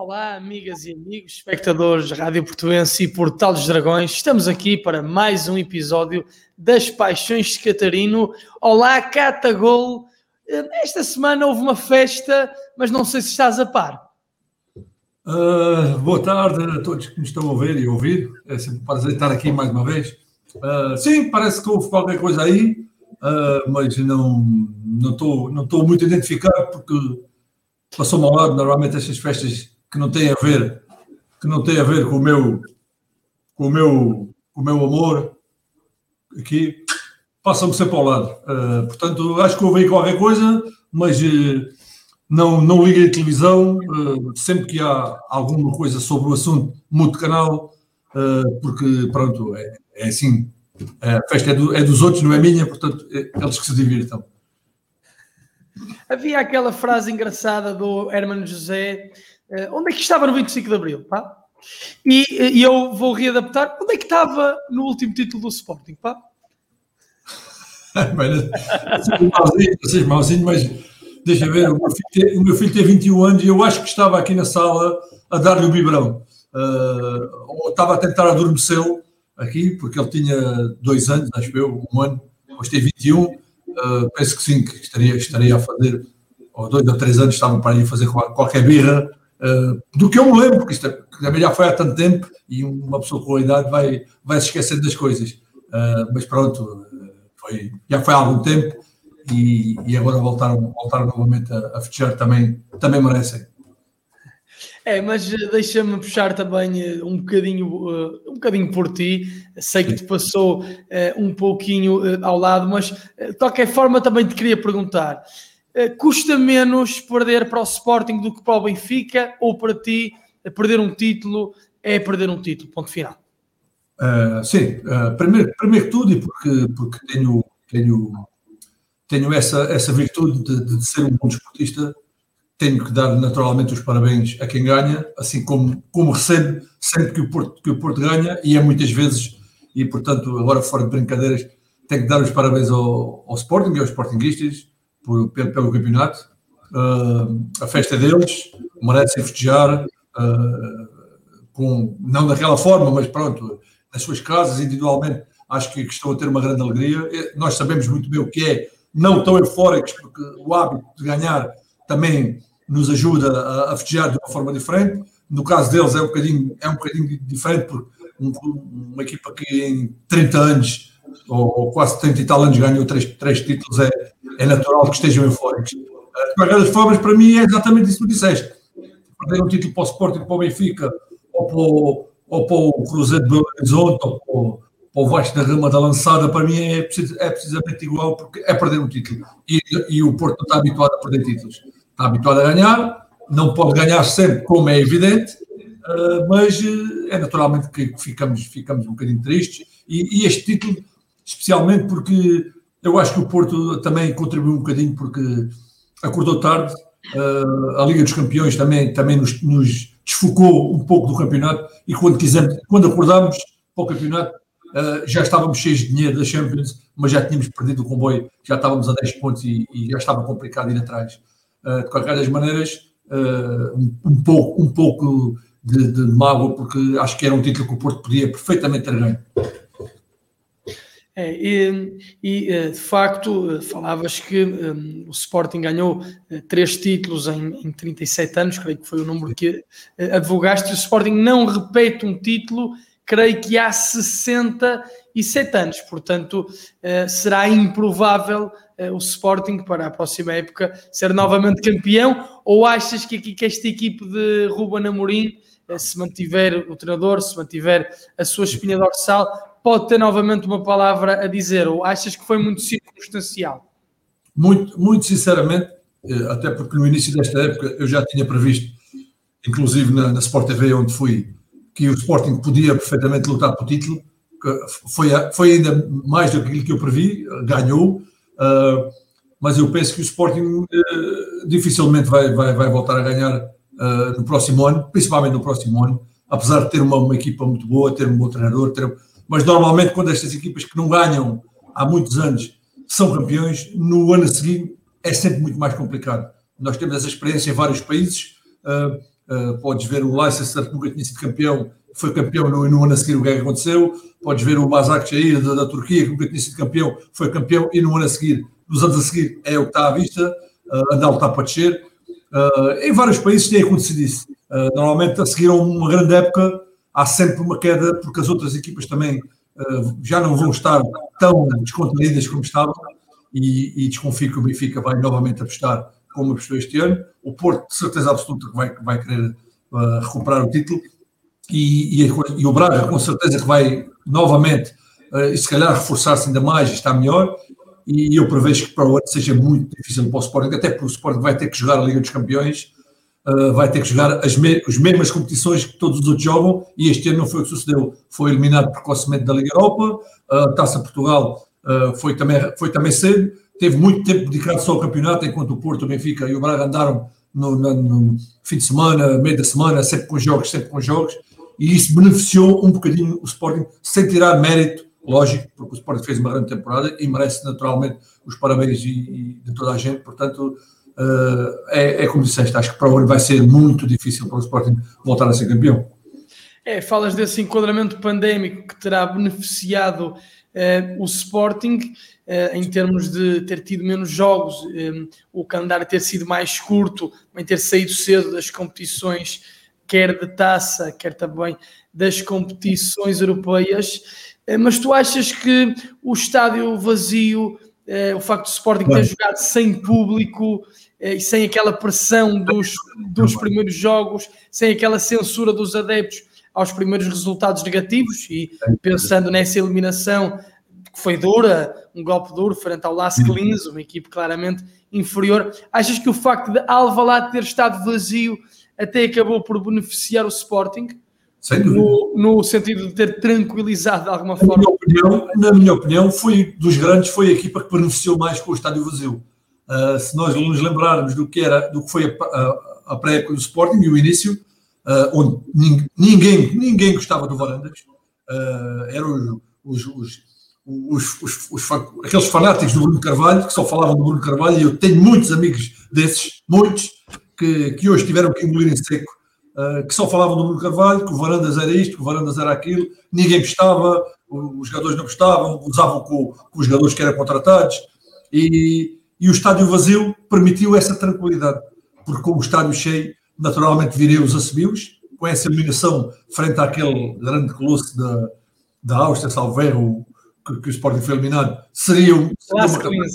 Olá, amigas e amigos, espectadores da Rádio Portuense e Portal dos Dragões. Estamos aqui para mais um episódio das Paixões de Catarino. Olá, Catagol. Esta semana houve uma festa, mas não sei se estás a par. Uh, boa tarde a todos que nos estão a ver e a ouvir. É sempre um prazer estar aqui mais uma vez. Uh, sim, parece que houve qualquer coisa aí, uh, mas não não estou não estou muito identificado porque passou-me. Normalmente estas festas que não tem a ver, que não tem a ver com o meu, com o meu, com o meu amor aqui, passam-me sempre ao lado. Uh, portanto, acho que houve qualquer coisa, mas uh, não, não liguei a televisão. Uh, sempre que há alguma coisa sobre o assunto, mudo de canal, porque, pronto, é, é assim. A festa é, do, é, dos outros, não é minha, portanto, é, eles que se divirtam. Havia aquela frase engraçada do Hermano José onde é que estava no 25 de Abril? Pá? E, e, eu vou readaptar. Onde é que estava no último título do Sporting? Pá? Vocês mauzinho, mas deixa ver, o meu, tem, o meu, filho tem, 21 anos e eu acho que estava aqui na sala a dar-lhe o biberão. Uh, ou estava a tentar adormecê-lo aqui, porque ele tinha dois anos, acho eu, um ano, hoje tem 21. Uh, penso que sim, que estaria, estaria a fazer, ou dois ou três anos, estava para ir fazer qualquer birra Uh, do que eu me lembro, porque isto é, também já foi há tanto tempo e uma pessoa com a idade vai, vai se esquecendo das coisas. Uh, mas pronto, foi, já foi há algum tempo e, e agora voltaram, voltaram novamente a, a festejar também, também merecem. É, mas deixa-me puxar também um bocadinho, um bocadinho por ti. Sei que te passou um pouquinho ao lado, mas de qualquer forma também te queria perguntar: eh, custa menos perder para o Sporting do que para o Benfica ou para ti perder um título é perder um título, ponto final? Uh, sim, uh, primeiro, primeiro tudo, e porque, porque tenho, tenho, tenho essa, essa virtude de, de ser um bom desportista, tenho que dar naturalmente os parabéns a quem ganha, assim como, como recebo sempre que o, Porto, que o Porto ganha, e é muitas vezes, e portanto, agora fora de brincadeiras, tenho que dar os parabéns ao, ao Sporting e aos Sportingistas, por, pelo, pelo, campeonato. Uh, a festa é deles, merecem festejar, uh, com, não daquela forma, mas pronto, nas suas casas, individualmente, acho que, que estão a ter uma grande alegria. Nós sabemos muito bem o que é, não tão eufóricos, porque o hábito de ganhar também nos ajuda a, a festejar de uma forma diferente. No caso deles é um bocadinho, é um bocadinho diferente, porque um, uma equipa que em 30 anos, ou, quase 30 e tal anos, ganhou três, três títulos, é, é natural que estejam eufóricos. De qualquer das formas, para mim é exatamente isso que tu disseste. Perder um título para o Sporting, para o Benfica, ou para o, ou para o Cruzeiro de Belo Horizonte, ou para o, para o Vasco da Rama da Lançada, para mim é, é precisamente igual, porque é perder um título. E, e o Porto não está habituado a perder títulos. Está habituado a ganhar, não pode ganhar sempre, como é evidente, uh, mas uh, é naturalmente que ficamos, ficamos um bocadinho tristes. E, e este título, especialmente porque eu acho que o Porto também contribuiu um bocadinho porque acordou tarde. Uh, a Liga dos Campeões também, também nos, nos, desfocou um pouco do campeonato e quando quisemos, quando acordámos para o campeonato, uh, já estávamos cheios de dinheiro da Champions, mas já tínhamos perdido o comboio, já estávamos a 10 pontos e, e já estava complicado ir atrás. Uh, de qualquer das maneiras, um, um, pouco, um pouco de, de mágoa, porque acho que era um título que o Porto podia perfeitamente ter ganho. É, e, e, eh, de facto, eh, falavas que um, o Sporting ganhou uh, três títulos em, em 37 anos, creio que foi o número que uh, advogaste, o Sporting não repete um título, creio que há 67 anos, portanto, uh, será improvável o Sporting para a próxima época ser novamente campeão, ou achas que, que esta equipe de Ruben Amorim, se mantiver o treinador, se mantiver a sua espinha dorsal, pode ter novamente uma palavra a dizer, ou achas que foi muito circunstancial? Muito, muito sinceramente, eh, até porque no início desta época eu já tinha previsto, inclusive na, na Sport TV, onde fui, que o Sporting podia perfeitamente lutar pelo título, foi, foi ainda mais do que aquilo que eu previ, ganhou, uh, mas eu penso que o Sporting uh, dificilmente vai, vai, vai voltar a ganhar uh, no próximo ano, principalmente no próximo ano, apesar de ter uma, uma equipa muito boa, ter um bom treinador, ter, mas normalmente quando estas equipas que não ganham há muitos anos são campeões, no ano seguinte é sempre muito mais complicado. Nós temos essa experiência em vários países, uh, Uh, podes ver o Leicester, que nunca tinha sido campeão, foi campeão no, no ano a seguir o que é aconteceu. Podes ver o Mazak Jair da, da, Turquia, que nunca tinha sido campeão, foi campeão e no ano a seguir, nos anos a seguir, é o que está à vista, uh, anda a lutar para descer. Uh, em vários países tem acontecido isso. Normalmente, a seguir a uma grande época, há sempre uma queda, porque as outras equipas também uh, já não vão estar tão descontraídas como estavam, e, e desconfio que o Benfica vai novamente apostar como apostou este ano. O Porto, de certeza absoluta, que vai, vai querer recuperar o título, e, e, e, o Braga, com certeza, que vai novamente, e se calhar reforçar-se ainda mais, está melhor e eu prevejo que para o ano seja muito difícil para o Sporting, até porque o Sporting vai ter que jogar a Liga dos Campeões, uh, vai ter que jogar as, me as mesmas competições que todos os outros jogam, e este ano não foi o que sucedeu, foi eliminado precocemente da Liga Europa, a Taça Portugal uh, foi, também, foi também cedo, teve muito tempo dedicado só ao campeonato, enquanto o Porto, o Benfica e o Braga andaram no, no, no fim de semana, meio da semana, sempre com jogos, sempre com jogos, e isso beneficiou um bocadinho o Sporting, sem tirar mérito lógico, porque o Sporting fez uma grande temporada e merece naturalmente os parabéns e, e de toda a gente, portanto, uh, é, é, como disseste, acho que para o ano vai ser muito difícil para o Sporting voltar a ser campeão. É, falas desse enquadramento pandémico que terá beneficiado uh, o Sporting uh, em termos de ter tido menos jogos, um, o calendário ter sido mais curto, em ter saído cedo das competições, quer de taça, quer também das competições europeias. Mas tu achas que o estádio vazio, o facto do Sporting ter jogado sem público e sem aquela pressão dos, dos primeiros jogos, sem aquela censura dos adeptos aos primeiros resultados negativos e pensando nessa eliminação que foi dura, um golpe duro frente ao Las Clins, uma equipe claramente inferior. Achas que o facto de Alvalade ter estado vazio até acabou por beneficiar o Sporting? No, no, sentido de ter tranquilizado de alguma forma. Minha opinião, na minha opinião, foi dos grandes, foi a equipa que beneficiou mais com o estádio vazio. Uh, se nós nos lembrarmos do que, era, do que foi a, a, pré-época do Sporting e o início, uh, onde ninguém, ninguém gostava do Varandas, uh, eram os, os, os, os, aqueles fanáticos do Bruno Carvalho, que só falavam do Bruno Carvalho, e eu tenho muitos amigos desses, muitos, que, que hoje tiveram que engolir em seco uh, que só falavam do Bruno Carvalho, que o Varandas era isto, que o Varandas era aquilo, ninguém gostava, os jogadores não gostavam, usavam com, com os jogadores que eram contratados, e, e o estádio vazio permitiu essa tranquilidade, porque com o estádio cheio, naturalmente viriam os assobios, com essa eliminação frente àquele grande colosso da, da Áustria, Salveiro, que, que o Sporting foi eliminado, seria, seria,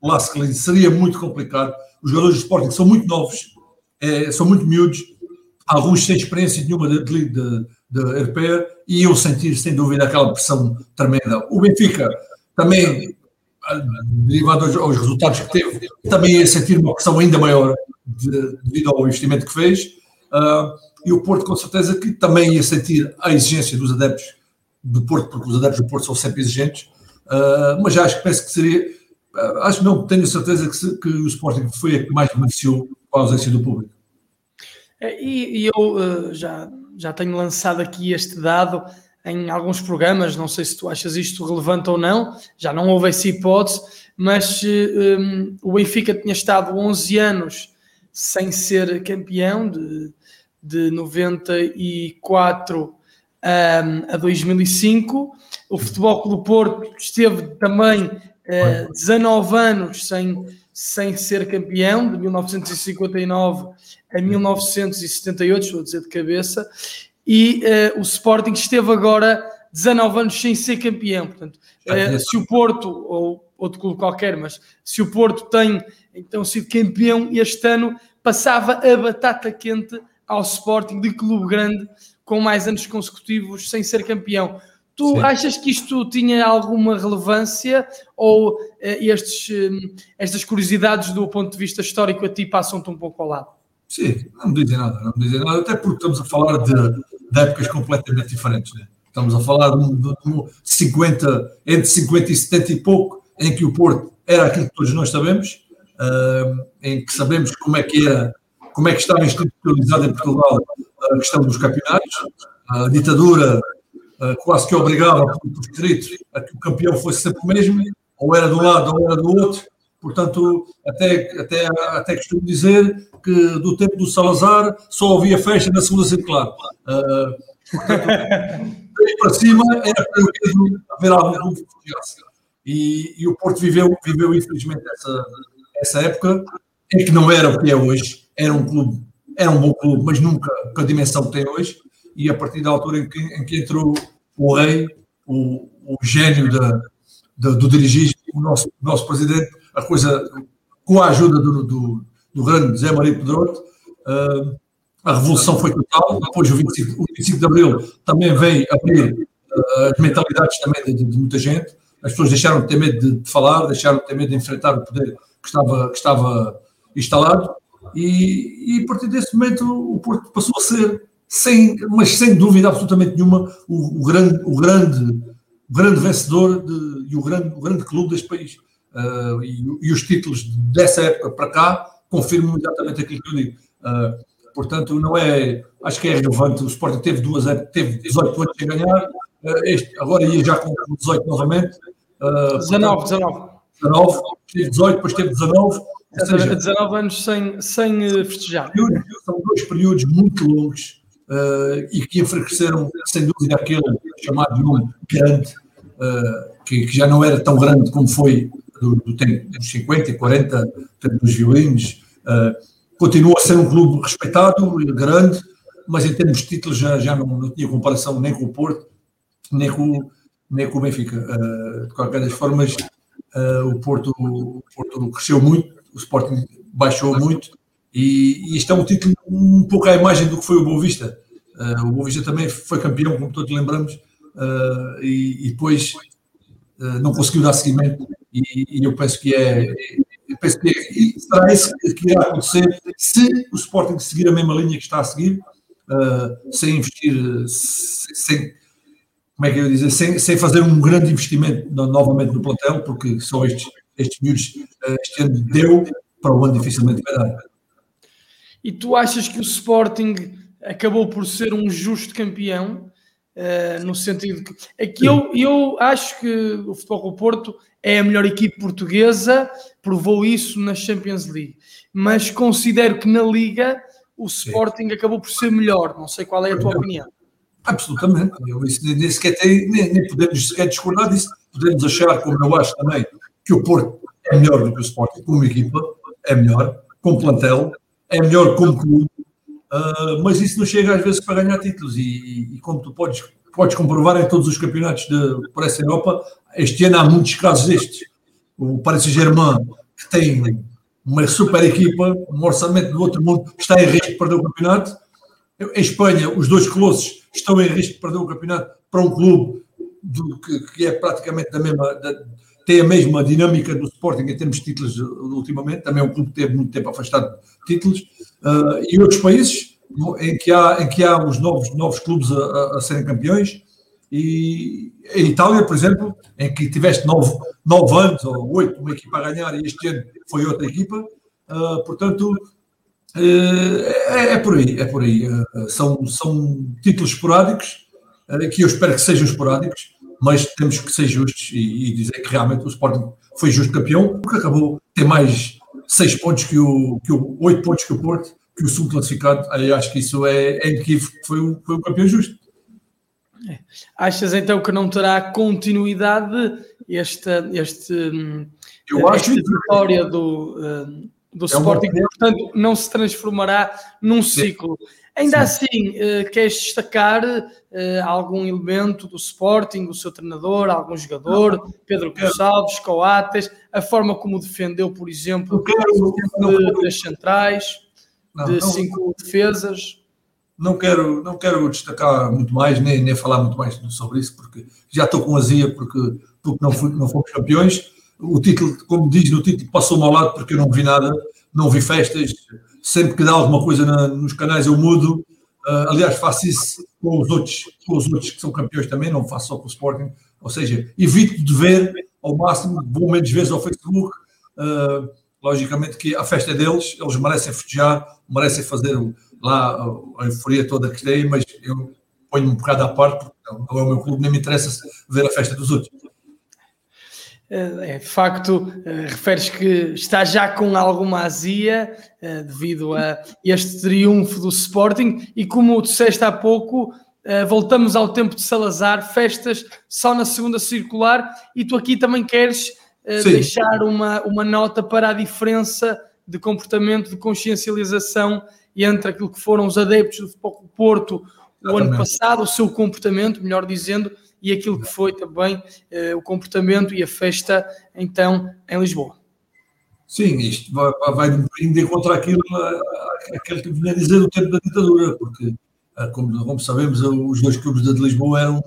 uma, seria muito complicado. Os jogadores do Sporting são muito novos, é, são muito miúdos, alguns sem experiência nenhuma de, de, de, de europeia, e eu sentir, sem dúvida, aquela pressão tremenda. O Benfica também, derivado aos, resultados que teve, também ia sentir uma pressão ainda maior de, devido ao investimento que fez, uh, e o Porto, com certeza, que também ia sentir a exigência dos adeptos do Porto, porque os adeptos do Porto são sempre exigentes, uh, mas acho que penso que seria, uh, acho não, tenho certeza que, se, que o Sporting foi a que mais beneficiou com a ausência do público. É, e, e eu uh, já, já tenho lançado aqui este dado em alguns programas, não sei se tu achas isto relevante ou não, já não houve essa hipótese, mas eh, um, o Benfica tinha estado 11 anos sem ser campeão, de, de 94 um, a 2005. O Futebol Clube Porto esteve também uh, 19 anos sem, sem ser campeão, de 1959 a 1978, estou a dizer de cabeça, e uh, o Sporting esteve agora 19 anos sem ser campeão. Portanto, uh, se o Porto, ou outro clube qualquer, mas se o Porto tem então sido campeão este ano, passava a batata quente ao Sporting de clube grande com mais anos consecutivos sem ser campeão. Tu Sim. achas que isto tinha alguma relevância ou uh, estes, um, estas curiosidades do ponto de vista histórico a ti passam-te um pouco ao lado? Sim, não me dizem nada, não me dizem nada, até porque estamos a falar de, de épocas completamente diferentes. Né? Estamos a falar de, de, de 50, entre 50 e 70 e pouco, em que o Porto era aquilo que todos nós sabemos, uh, em que sabemos como é que era, como é que estava institucionalizada em Portugal a questão dos campeonatos, a ditadura uh, quase que obrigava por escrito a que o campeão fosse sempre o mesmo, ou era de um lado ou era do outro, Portanto, até, até, até costumo dizer que do tempo do Salazar só havia festa na segunda circular. Uh, portanto, para cima era proibido haver algum que e, e o Porto viveu, viveu infelizmente essa, essa época em que não era o que é hoje. Era um clube, era um bom clube, mas nunca com a dimensão que tem hoje. E a partir da altura em que, em que entrou o rei, o, o gênio da, da, do dirigismo, o nosso, nosso presidente, a coisa, com a ajuda do, do, do grande Zé Maria Pedroto, uh, a revolução foi total. Depois, o 25, o 25 de Abril também veio abrir uh, as mentalidades também de, de, muita gente. As pessoas deixaram de ter medo de, de, falar, deixaram de ter medo de enfrentar o poder que estava, que estava instalado. E, e a partir desse momento, o Porto passou a ser, sem, mas sem dúvida absolutamente nenhuma, o, o grande, o grande, o grande vencedor de, e o grande, o grande clube deste país. Uh, e, e, os títulos dessa época para cá confirmam exatamente aquilo que eu digo. Uh, portanto, não é. Acho que é relevante. O Sporting teve duas teve 18 anos a ganhar, uh, este, agora ia já com 18 novamente. Uh, 19, 19. 19, teve 18, depois teve 19. Seja, 19 anos sem, sem festejar. São dois períodos muito longos e que enfraqueceram, sem dúvida, aquele chamado nome grande, que, que já não era tão grande como foi do, do tempo dos 50 e 40, dos violinos. Uh, continua a ser um clube respeitado, grande, mas em termos de títulos já, já não, não tinha comparação nem com o Porto, nem com, nem com o Benfica. Uh, de qualquer das formas, uh, o, Porto, o Porto cresceu muito, o Sporting baixou muito, e, e é um título um pouco à imagem do que foi o Boa Vista. O Boa Vista também foi campeão, como todos lembramos, e, e, depois não conseguiu dar seguimento e, e eu penso que é, penso que é, será isso que irá acontecer se o Sporting seguir a mesma linha que está a seguir, uh, sem investir, sem, como é que eu dizer, sem, sem fazer um grande investimento no, novamente no plantel, porque só estes, estes miúdos uh, este ano deu, para o ano dificilmente vai dar. E tu achas que o Sporting acabou por ser um justo campeão? Uh, no sentido que é que eu, eu acho que o Futebol do Porto é a melhor equipe portuguesa, provou isso na Champions League, mas considero que na Liga o Sporting Sim. acabou por ser melhor. Não sei qual é a tua opinião. Absolutamente, eu, isso, nem, sequer tem, nem, nem podemos sequer discordar disso. Podemos achar, como eu acho também, que o Porto é melhor do que o Sporting, como equipa, é melhor, como plantel, é melhor como clube, uh, mas isso não chega às vezes para ganhar títulos. E, e, como tu podes podes comprovar em todos os campeonatos de, por essa Europa, este ano há muitos casos destes. O Paris Saint-Germain, que tem uma super equipa, um orçamento do outro mundo, está em risco de perder o campeonato. Em Espanha, os dois colossos estão em risco de perder o campeonato para um clube do, que, que, é praticamente da mesma, da, tem a mesma dinâmica do Sporting em termos de títulos ultimamente, também é um clube que teve muito tempo afastado de títulos, uh, e outros países, em que há, em que há os novos, novos clubes a, a, serem campeões. E em Itália, por exemplo, em que tiveste nove, nove anos ou oito, uma equipa a ganhar e este ano foi outra equipa, uh, portanto, uh, é, é, por aí, é por aí. Uh, são, são títulos esporádicos, que eu espero que sejam esporádicos, mas temos que ser justos e, e, dizer que realmente o Sporting foi justo campeão, porque acabou ter mais seis pontos que o, que o oito pontos que o Porto que o segundo classificado, eu acho que isso é, é inequívoco, foi o, foi o campeão justo. É. Achas então que não terá continuidade esta, este, eu esta acho vitória do, uh, do é Sporting, uma... portanto não se transformará num ciclo. Ainda Sim. assim, uh, queres destacar uh, algum elemento do Sporting, o seu treinador, algum jogador, não, Pedro Gonçalves, Coates, a forma como defendeu, por exemplo, das centrais? não, de não, cinco defesas. Não quero, não quero destacar muito mais, nem, nem falar muito mais sobre isso, porque já estou com azia porque, porque não, fui, não fomos campeões. O título, como diz no título, passou-me ao lado porque eu não vi nada, não vi festas. Sempre que dá alguma coisa na, nos canais eu mudo. Uh, aliás, faço isso com os, outros, com os outros que são campeões também, não faço só com o Sporting. Ou seja, evito de ver ao máximo, vou menos vezes ao Facebook. Uh, logicamente que a festa é deles, eles merecem festejar, merecem fazer lá a euforia toda que têm, mas eu ponho-me um bocado à parte, porque não é o meu clube, nem me interessa ver a festa dos outros. É, de facto, referes que está já com alguma azia devido a este triunfo do Sporting. E como disseste há pouco, voltamos ao tempo de Salazar, festas só na segunda circular. E tu aqui também queres deixar uma, uma nota para a diferença de comportamento, de consciencialização entre aquilo que foram os adeptos do Porto o ano passado, o seu comportamento, melhor dizendo, e aquilo que foi também eh, o comportamento e a festa então em Lisboa. Sim, isto vai, vai de encontrar aquilo, aquilo que vinha dizer o tempo da ditadura, porque, eh, como, como, sabemos, os dois clubes de Lisboa eram,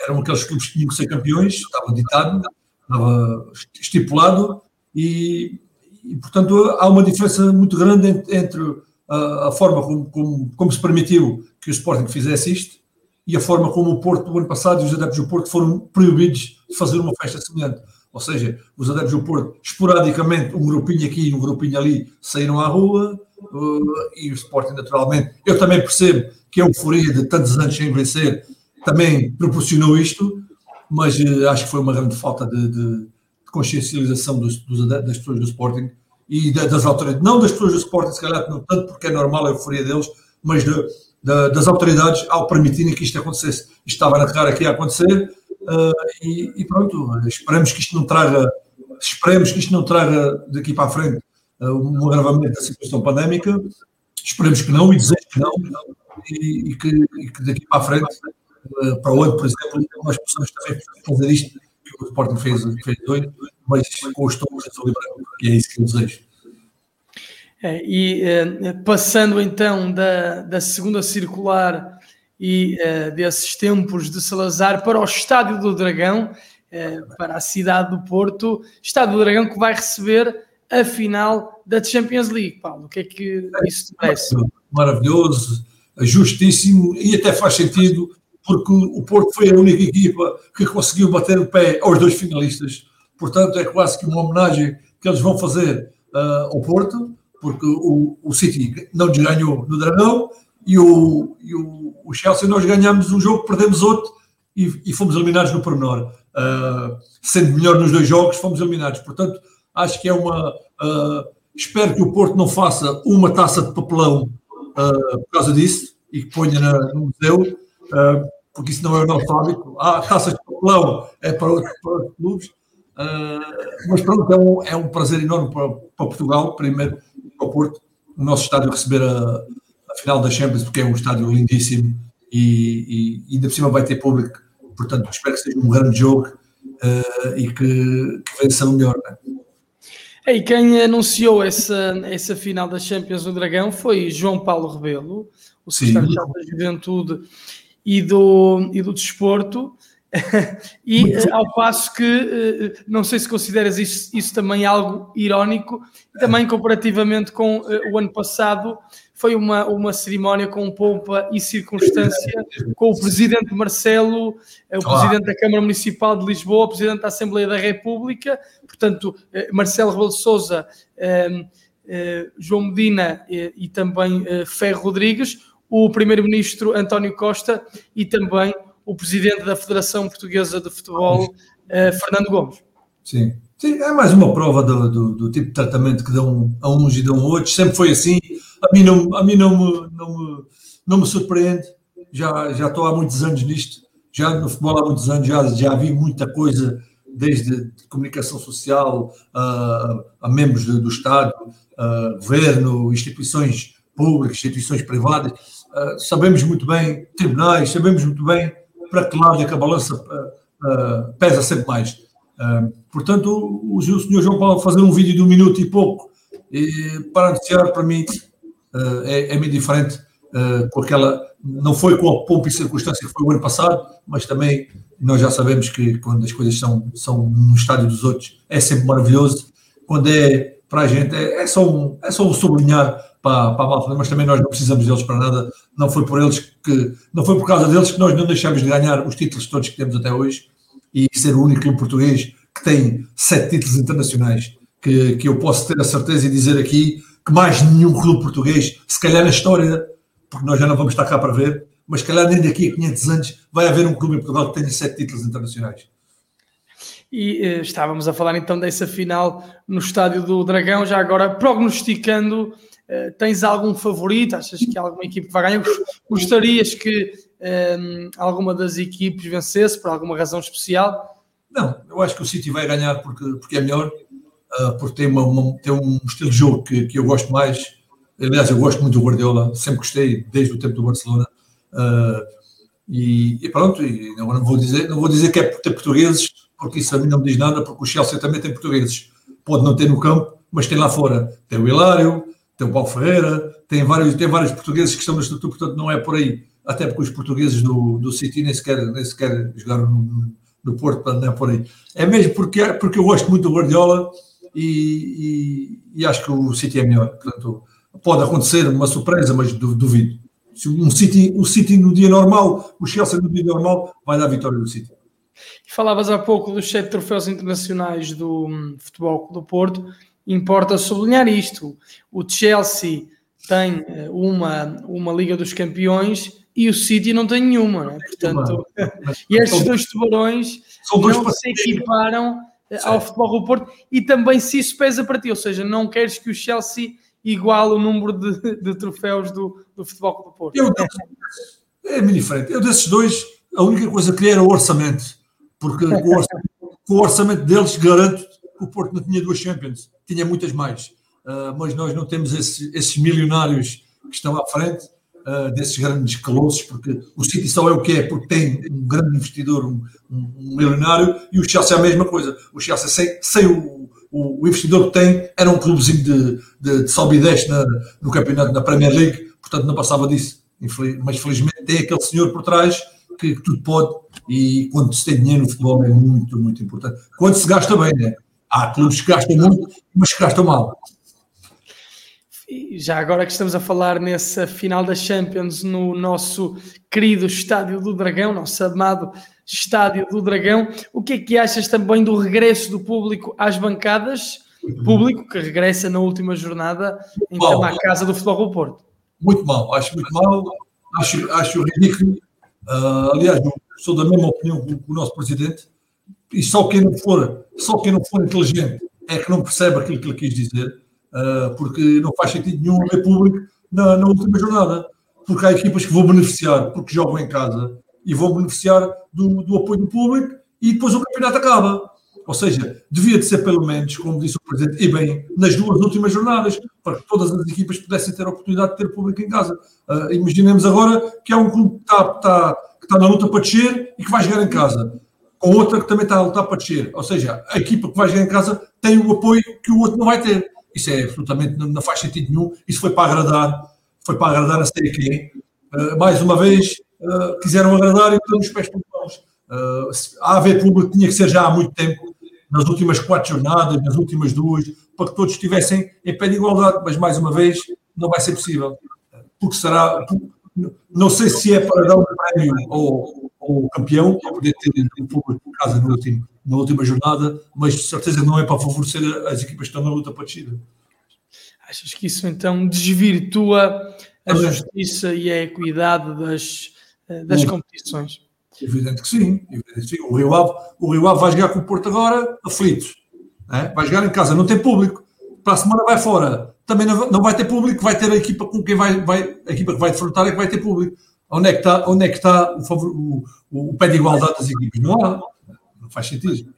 eram aqueles clubes que tinham que ser campeões, estava ditado, estava estipulado, e, e portanto há uma diferença muito grande entre, entre a, a, forma como, como, como se permitiu que o Sporting fizesse isto e a forma como o Porto, o ano passado, e os adeptos do Porto foram proibidos de fazer uma festa semelhante. Ou seja, os adeptos do Porto, esporadicamente, um grupinho aqui e um grupinho ali, saíram à rua uh, e o Sporting, naturalmente. Eu também percebo que a euforia de tantos anos sem vencer também proporcionou isto, mas uh, acho que foi uma grande falta de, de, de consciencialização dos, dos, das pessoas do Sporting e das autoridades, não das pessoas do Sporting, se calhar não tanto porque é normal a euforia deles, mas de, da, das autoridades ao permitirem que isto acontecesse. Isto estava na cara aqui a acontecer uh, e, e, pronto, esperemos que isto não traga, esperemos que isto não traga daqui para a frente uh, um agravamento da situação pandémica, esperemos que não e desejo que não, e, e, que, e que, daqui para a frente, uh, para o ano, por exemplo, nós possamos também fazer isto que o Sporting fez, fez hoje, mas com os tons e branco, e é isso que eu desejo. É, e eh, passando então da, da segunda circular e eh, desses tempos de Salazar para o Estádio do Dragão, para a cidade do Porto, Estádio do Dragão que vai receber a final da Champions League. Paulo, o que é que isso te parece? Maravilhoso, justíssimo e até faz sentido porque o Porto foi a única equipa que conseguiu bater o pé aos dois finalistas. Portanto, é quase que uma homenagem que eles vão fazer uh, ao Porto porque o, o City não nos ganhou no Dragão e o, e o, o Chelsea nós ganhamos um jogo, perdemos outro e, e fomos eliminados no pormenor. Uh, sendo melhor nos dois jogos, fomos eliminados. Portanto, acho que é uma. Uh, espero que o Porto não faça uma taça de papelão uh, por causa disso e que ponha na, no museu, porque isso não é o nosso hábito. Há taças de papelão é para outros, para outros clubes. mas pronto, é um, é um prazer enorme para, para Portugal, primeiro ao Porto, o nosso estádio receber a, a, final da Champions, porque é um estádio lindíssimo e, e ainda por cima vai ter público. Portanto, espero que seja um grande jogo uh, e que, que vença o melhor. Né? E quem anunciou essa, essa final da Champions do Dragão foi João Paulo Rebelo, o secretário da Juventude e do, e do Desporto. e Muito... ao passo que eh, não sei se consideras isso, isso também algo irónico, também comparativamente com o ano passado, foi uma, uma cerimónia com pompa e circunstância, com o presidente Marcelo, eh, o presidente da Câmara Municipal de Lisboa, o presidente da Assembleia da República, portanto, Marcelo Rebelo de Souza, ehm, João Medina e também Ferro Rodrigues, o primeiro-ministro António Costa e também o presidente da Federação Portuguesa de Futebol, uh, Fernando Gomes. Sim. Sim, é mais uma prova do, do, do, tipo de tratamento que dão a uns e dão a outros. Sempre foi assim. A mim não, a mim não, me, não, me, não me surpreende. Já, já estou há muitos anos nisto. Já no futebol há muitos anos já, já vi muita coisa, desde comunicação social a, a membros do, do Estado, governo, instituições públicas, instituições privadas. Sabemos muito bem, tribunais, sabemos muito bem para que lado é que a balança uh, uh, pesa sempre mais. Uh, portanto, o, o senhor João Paulo fazer um vídeo de um minuto e pouco e, para anunciar, para mim, é, é meio diferente com aquela. Não foi com a pompa e circunstância que foi o ano passado, mas também nós já sabemos que quando as coisas são, são no estádio dos outros é sempre maravilhoso. Quando é para a gente, é, é só, um, é só um sublinhar para, para a malta, mas também nós não precisamos deles para nada. Não foi por eles que, não foi por causa deles que nós não deixamos de ganhar os títulos todos que temos até hoje e ser o único clube português que tem sete títulos internacionais. Que, que eu posso ter a certeza e dizer aqui que mais nenhum clube português, se calhar na história, porque nós já não vamos estar cá para ver, mas se calhar nem daqui a 500 anos vai haver um clube em Portugal que tenha sete títulos internacionais. E uh, estávamos a falar então dessa final no Estádio do Dragão, já agora prognosticando, tens algum favorito? Achas que alguma equipe vai ganhar? Gostarias que um, alguma das equipes vencesse por alguma razão especial? Não, eu acho que o City vai ganhar porque, porque é melhor, uh, porque tem, uma, uma, tem um estilo de jogo que, que eu gosto mais. Aliás, eu gosto muito do Guardiola, sempre gostei desde o tempo do Barcelona. Uh, e, e, pronto, e não, não, vou dizer, não vou dizer que é por ter portugueses, porque isso a mim não me diz nada, porque o Chelsea também tem portugueses. Pode não ter no campo, mas tem lá fora. Tem o Hilário, tem o Paulo Ferreira, tem vários, tem vários portugueses que estão no estatuto, portanto não é por aí. Até porque os portugueses do, do City nem sequer, nem sequer jogaram no, no Porto, portanto não é por aí. É mesmo porque, porque eu gosto muito do Guardiola e, e, e acho que o City é melhor. Portanto, pode acontecer uma surpresa, mas duvido. Se um City, o City no dia normal, o Chelsea no dia normal, vai dar vitória do City. Falavas há pouco dos sete troféus internacionais do hum, Futebol do Porto. Importa sublinhar isto. O Chelsea tem eh, uma, uma Liga dos Campeões e o City não tem nenhuma. Né? Portanto, e estes dois tubarões não se equiparam eh, ao Futebol do Porto e também se isso pesa para ti. Ou seja, não queres que o Chelsea igual o número de, de troféus do, do Futebol do Porto. Eu, é mini frente. Eu desses dois, a única coisa que queria era o orçamento, porque com o orçamento, o orçamento deles garanto o Porto não tinha duas Champions, tinha muitas mais. Uh, mas nós não temos esse, esses milionários que estão à frente uh, desses grandes colossos, porque o City só é o que é porque tem um grande investidor, um, um, milionário, e o Chelsea é a mesma coisa. O Chelsea sem, sem o o, o investidor que tem era um clubezinho de, de, de no campeonato, na Premier League, portanto não passava disso. Mas felizmente tem aquele senhor por trás que, que, tudo pode e quando se tem dinheiro no futebol é muito, muito importante. Quando se gasta bem, né? Há clubes que gastam muito, mas que gastam mal. Já agora que estamos a falar nessa final da Champions no nosso querido Estádio do Dragão, nosso amado Estádio do Dragão. O que é que achas também do regresso do público às bancadas? Público que regressa na última jornada então à casa do Futebol do Porto. Muito mal, acho muito mal, acho, acho ridículo. Uh, aliás, sou da mesma opinião que o nosso presidente. E só quem não for, só quem não for inteligente é que não percebe aquilo que ele quis dizer, uh, porque não faz sentido nenhum haver público na, na última jornada, porque há equipas que vão beneficiar porque jogam em casa e vão beneficiar do, do apoio do público e depois o campeonato acaba. Ou seja, devia de ser pelo menos, como disse o Presidente, e bem, nas duas últimas jornadas, para que todas as equipas pudessem ter a oportunidade de ter público em casa. Uh, imaginemos agora que há um clube que está, está, que está na luta para descer e que vai jogar em casa, com outra que também está a lutar para descer. Ou seja, a equipa que vai jogar em casa tem o apoio que o outro não vai ter. Isso é absolutamente, não, não faz sentido nenhum. Isso foi para agradar, foi para agradar a sei quem. Uh, mais uma vez, uh, quiseram agradar e meteram os pés pelos mãos. Uh, a AV Público tinha que ser já há muito tempo, nas últimas quatro jornadas, nas últimas duas, para que todos estivessem em pé de igualdade, mas mais uma vez não vai ser possível. Porque será. Não sei se é para dar um prémio ao, ao campeão, para poder ter o público em casa no último, na última jornada, mas de certeza não é para favorecer as equipas que estão na luta para a descida. Achas que isso então desvirtua a justiça e a equidade das, eh, das competições. Evidente que sim, evidente que sim. O, Rio Ave, o Rio Ave vai jogar com o Porto agora aflito. É? Vai jogar em casa, não tem público. Para a semana vai fora. Também não, não vai ter público, vai ter a equipa com quem vai, vai a equipa que vai defrontar é que vai ter público. Onde é que está, onde é que está o, favor, o, o, pé de igualdade das equipas? Não há. Não faz sentido.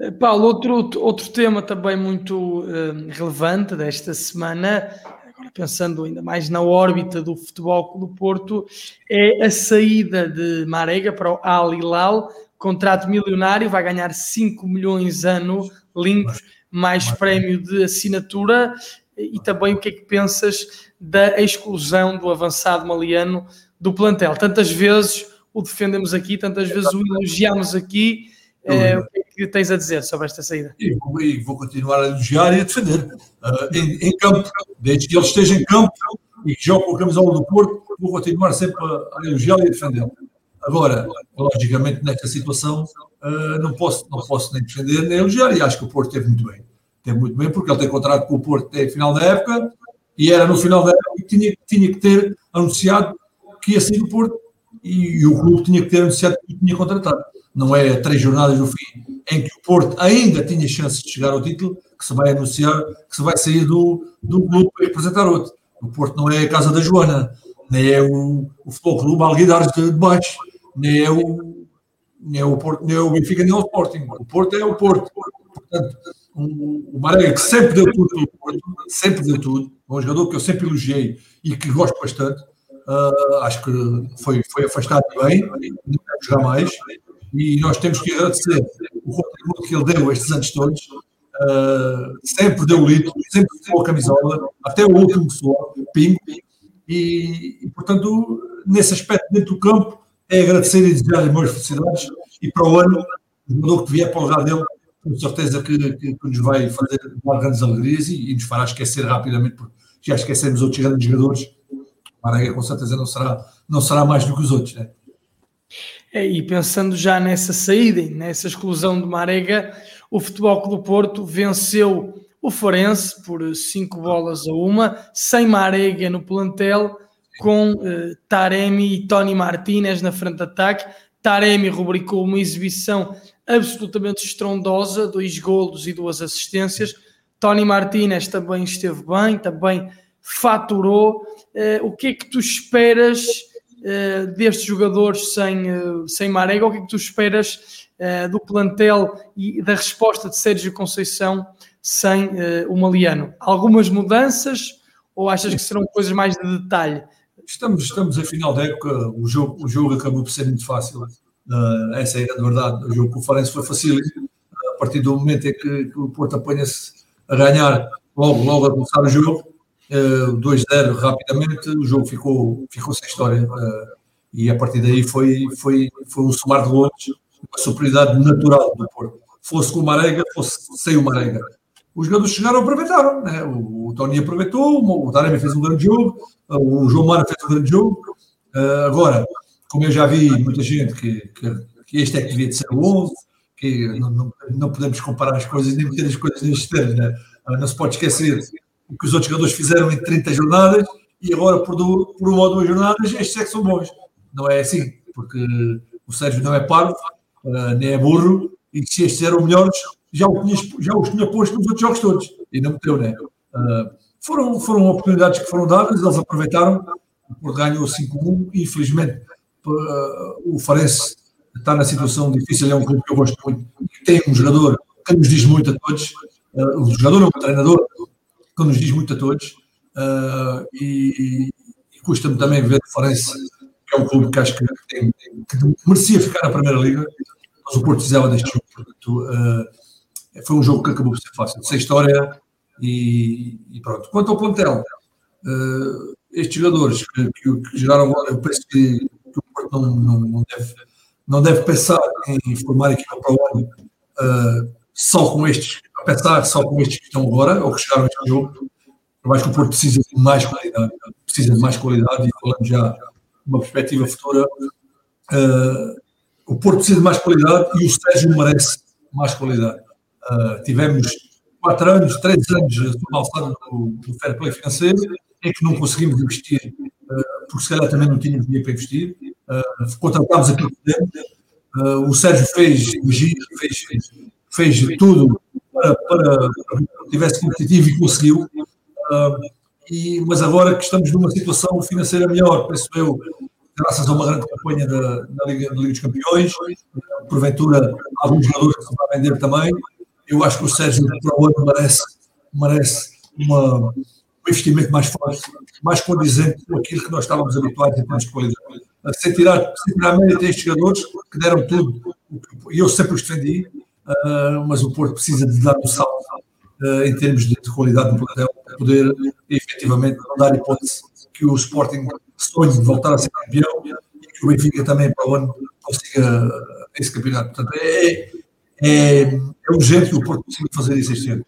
Eh, Paulo, outro, outro tema também muito uh, relevante desta semana agora pensando ainda mais na órbita do futebol do Porto, é a saída de Marega para o Al Hilal, contrato milionário, vai ganhar 5 milhões ano limpos, mais prémio de assinatura. E também o que é que pensas da exclusão do avançado maliano do plantel? Tantas vezes o defendemos aqui, tantas vezes o elogiamos aqui. É, o que é que tens a dizer sobre esta saída? E vou, e vou continuar a elogiar e a defender. Uh, em, em, campo, desde que ele esteja em campo e que jogue com a camisola do Porto, vou continuar sempre a, a elogiá-lo e a defendê-lo. Agora, logicamente, nesta situação, uh, não, posso, não posso nem defender nem elogiar, e acho que o Porto teve muito bem. Teve muito bem, porque ele tem contrato com o Porto até final da época, e era no final da época que tinha, tinha que ter anunciado que ia sair do Porto, e, e o clube tinha que ter anunciado que tinha contratado não é três jornadas no fim, em que o Porto ainda tinha chance de chegar ao título, que se vai anunciar que se vai sair do, do clube para representar outro. O Porto não é a casa da Joana, nem é o, o Futebol Clube Alguidares de baixo, nem é o nem é o, Porto, nem é o Benfica, nem é o Sporting. O Porto é o Porto. Portanto, o, o Marega, que sempre deu tudo pelo Porto, sempre deu tudo, é um jogador que eu sempre elogiei e que gosto bastante, uh, acho que foi, foi afastado bem, não jogar mais, e nós temos que agradecer o contributo que ele deu estes anos todos, uh, sempre deu o sempre deu a camisola, até o último suor, pingo, e, e, portanto, nesse aspecto dentro do campo, é agradecer e desejar-lhe boas felicidades e para o ano, o jogador que vier para o lugar dele, com certeza que, que, que nos vai fazer grandes alegrias e, e, nos fará esquecer rapidamente, porque já esquecemos outros grandes jogadores. Marega com certeza não será, não será mais do que os outros, né? É, e pensando já nessa saída, nessa exclusão de Marega, o Futebol do Porto venceu o Forense por 5 bolas a uma, sem Marega no plantel, com uh, Taremi e Tony Martinez na frente de ataque. Taremi rubricou uma exibição absolutamente estrondosa, dois golos e duas assistências. Tony Martinez também esteve bem, também faturou. Uh, o que é que tu esperas uh, destes jogadores sem, uh, sem Marega? O que é que tu esperas do plantel e da resposta de Sérgio Conceição sem o Maliano? Algumas mudanças ou achas que serão coisas mais de detalhe? Estamos, estamos a final da época, o jogo, o jogo acabou por ser muito fácil. Uh, essa é a verdade. O jogo com o Farense foi fácil. A partir do momento em que, que o Porto apanha-se a ganhar, logo, logo a começar o jogo, uh, 2-0 rapidamente, o jogo ficou, ficou sem história. Uh, e a partir daí foi, foi, foi um somar de gols, uma superioridade natural do Porto. Fosse com o Marega, fosse sem o Marega os jogadores chegaram e aproveitaram. Né? O, o Tony aproveitou, o Taremi fez um grande jogo, o João Mara fez um grande jogo. Uh, agora, como eu já vi muita gente que, que, que, este é que devia de ser o 11, que não, não, não, podemos comparar as coisas nem meter as coisas nestes termos. Né? Uh, não se pode esquecer o que os outros jogadores fizeram em 30 jornadas e agora por, do, por uma ou duas jornadas estes é que são bons. Não é assim, porque o Sérgio não é parvo, uh, nem é burro, e se estes eram melhores, já, o já os tinha posto nos outros jogos todos e não meteu, né? Uh, foram, foram oportunidades que foram dadas, eles aproveitaram, o Porto ganhou 5-1 e infelizmente uh, o Farense está na situação difícil, é um clube que eu gosto muito, tem um jogador que nos diz muito a todos, uh, um jogador é um treinador que nos diz muito a todos uh, e, e custa-me também ver o Farense, que é um clube que acho que, tem, que merecia ficar na Primeira Liga, mas o Porto precisava deste jogo, portanto, uh, foi um jogo que acabou por ser fácil, sem história e, e pronto. Quanto ao plantel, uh, estes jogadores que, que, que, geraram agora, eu penso que, que o Porto não, não, não, deve, não deve pensar em formar equipa para o ano uh, só com estes, a pensar só com estes que estão agora, ou que chegaram a este jogo. Eu acho que o Porto precisa de mais qualidade, precisa de mais qualidade, e falando já de uma perspectiva futura, uh, o Porto precisa de mais qualidade e o Sérgio merece mais qualidade. Uh, tivemos quatro anos, três anos alçada do, fair play financeiro, em que não conseguimos investir, uh, porque se calhar também não tínhamos dinheiro para investir. Uh, contratámos aquilo que temos. Uh, o Sérgio fez fez, fez tudo para, para, que tivesse competitivo e conseguiu. E, mas agora que estamos numa situação financeira melhor, penso eu, graças a uma grande campanha da, na, Liga, na Liga dos Campeões, porventura alguns jogadores que se vão vender também, eu acho que o Sérgio para o ano merece, merece uma, um investimento mais forte, mais condizente com aquilo que nós estávamos habituados em termos de qualidade. Sem tirar, sem tirar mérito a estes jogadores que deram tudo, e eu sempre os defendi, uh, mas o Porto precisa de dar um salto uh, em termos de, de qualidade do plantel para poder efetivamente dar hipótese que o Sporting sonhe de voltar a ser campeão e que o Benfica também para o ano consiga esse campeonato. Portanto, é, é, é urgente que o Porto consiga fazer isso este.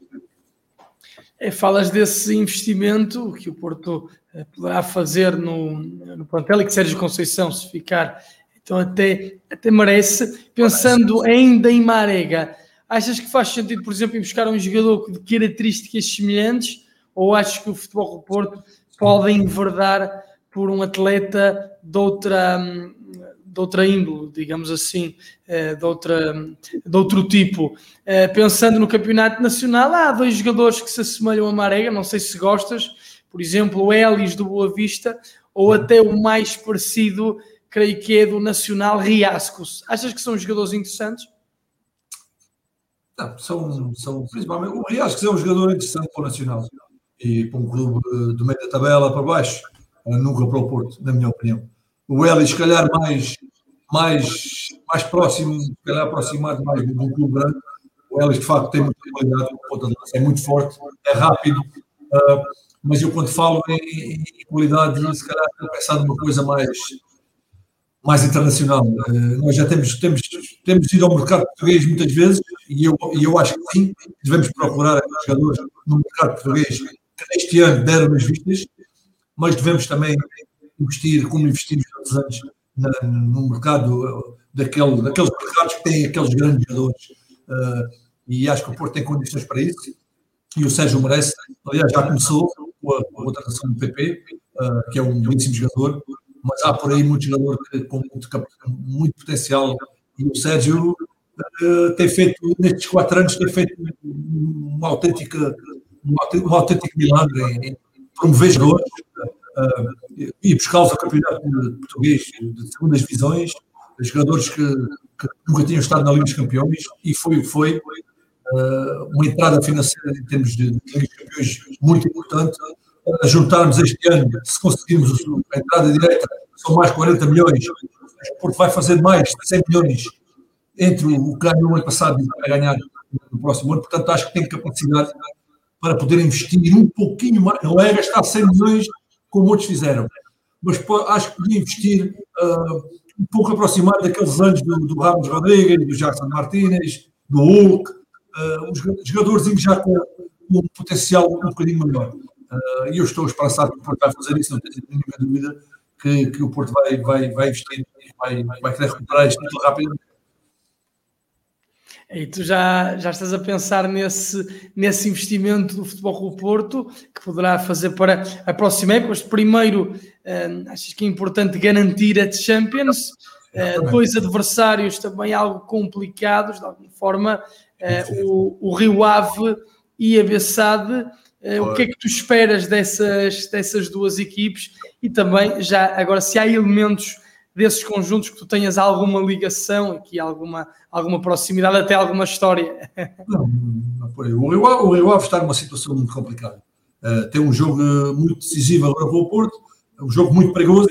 É, falas desse investimento que o Porto eh, poderá fazer no, no plantel e que Sérgio Conceição, se ficar, então até, até merece. Pensando ainda em Marega, achas que faz sentido, por exemplo, ir buscar um jogador de características semelhantes ou achas que o futebol do Porto pode enverdar por um atleta de outra, de outra índole, digamos assim, de, outra, de outro tipo. Pensando no campeonato nacional, há dois jogadores que se assemelham a Marega, não sei se gostas, por exemplo, o Elis do Boa Vista, ou até o mais parecido, creio que é do Nacional Riascos. Achas que são jogadores interessantes? Não, são, são principalmente. O Riascos é um jogador interessante para o Nacional e para um clube do meio da tabela para baixo, nunca para o Porto, na minha opinião. O Elis, se calhar, mais, mais, mais próximo, se calhar aproximado mais do, clube grande. O Elis, de facto, tem muita qualidade, é muito forte, é rápido. Uh, mas eu quando falo em, em qualidade, se calhar estou pensar numa coisa mais, mais internacional. Uh, nós já temos, temos, temos ido ao mercado português muitas vezes e eu, e eu acho que sim, devemos procurar jogadores no mercado português que este ano deram as vistas, mas devemos também investir, como investimos anos, na, no mercado daquele, daqueles mercados que têm aqueles grandes jogadores. Uh, e acho que o Porto tem condições para isso e o Sérgio merece. Aliás, já começou com a, contratação do PP, uh, que é um belíssimo jogador, mas há por aí muito jogador que, com muito, muito potencial. E o Sérgio uh, tem feito, nestes quatro anos, tem feito uma autêntica, um autêntico milagre em, em promover jogadores uh, e buscá-los ao campeonato português de segundas divisões, jogadores que, que, nunca tinham estado na Liga dos Campeões, e foi foi. Uh, uma entrada financeira em termos de, de Liga dos Campeões muito importante. A juntarmos este ano, se conseguirmos a entrada direta, são mais 40 milhões. O vai fazer mais de 100 milhões entre o que ganhou no ano passado e vai ganhar no próximo ano. Portanto, acho que tem capacidade para poder investir um pouquinho mais. Não é gastar 100 milhões como outros fizeram, mas acho que podia investir uh, um pouco aproximado daqueles anos do, do Ramos Rodrigues, do Jackson Martínez, do Hulk, uh, os jogadores já com, um potencial um bocadinho maior. Uh, e eu estou esperançado que o Porto vai fazer isso, não tenho nenhuma dúvida que, que o Porto vai, vai, vai investir vai, vai querer recuperar isto muito rapidamente. E tu já, já estás a pensar nesse, nesse investimento do Futebol Clube Porto, que poderá fazer para a próxima época. Mas primeiro, uh, achas que é importante garantir a Champions? Uh, dois adversários também algo complicados, de alguma forma, uh, o, o Rio Ave e a Bessade. O que é que tu esperas dessas, dessas duas equipes? E também, já agora, se há elementos desses conjuntos que tu tenhas alguma ligação, aqui alguma, alguma proximidade, até alguma história? Não. O Rio, Ave, o Rio Ave está numa situação muito complicada. Uh, tem um jogo muito decisivo agora para o Porto, um jogo muito perigoso,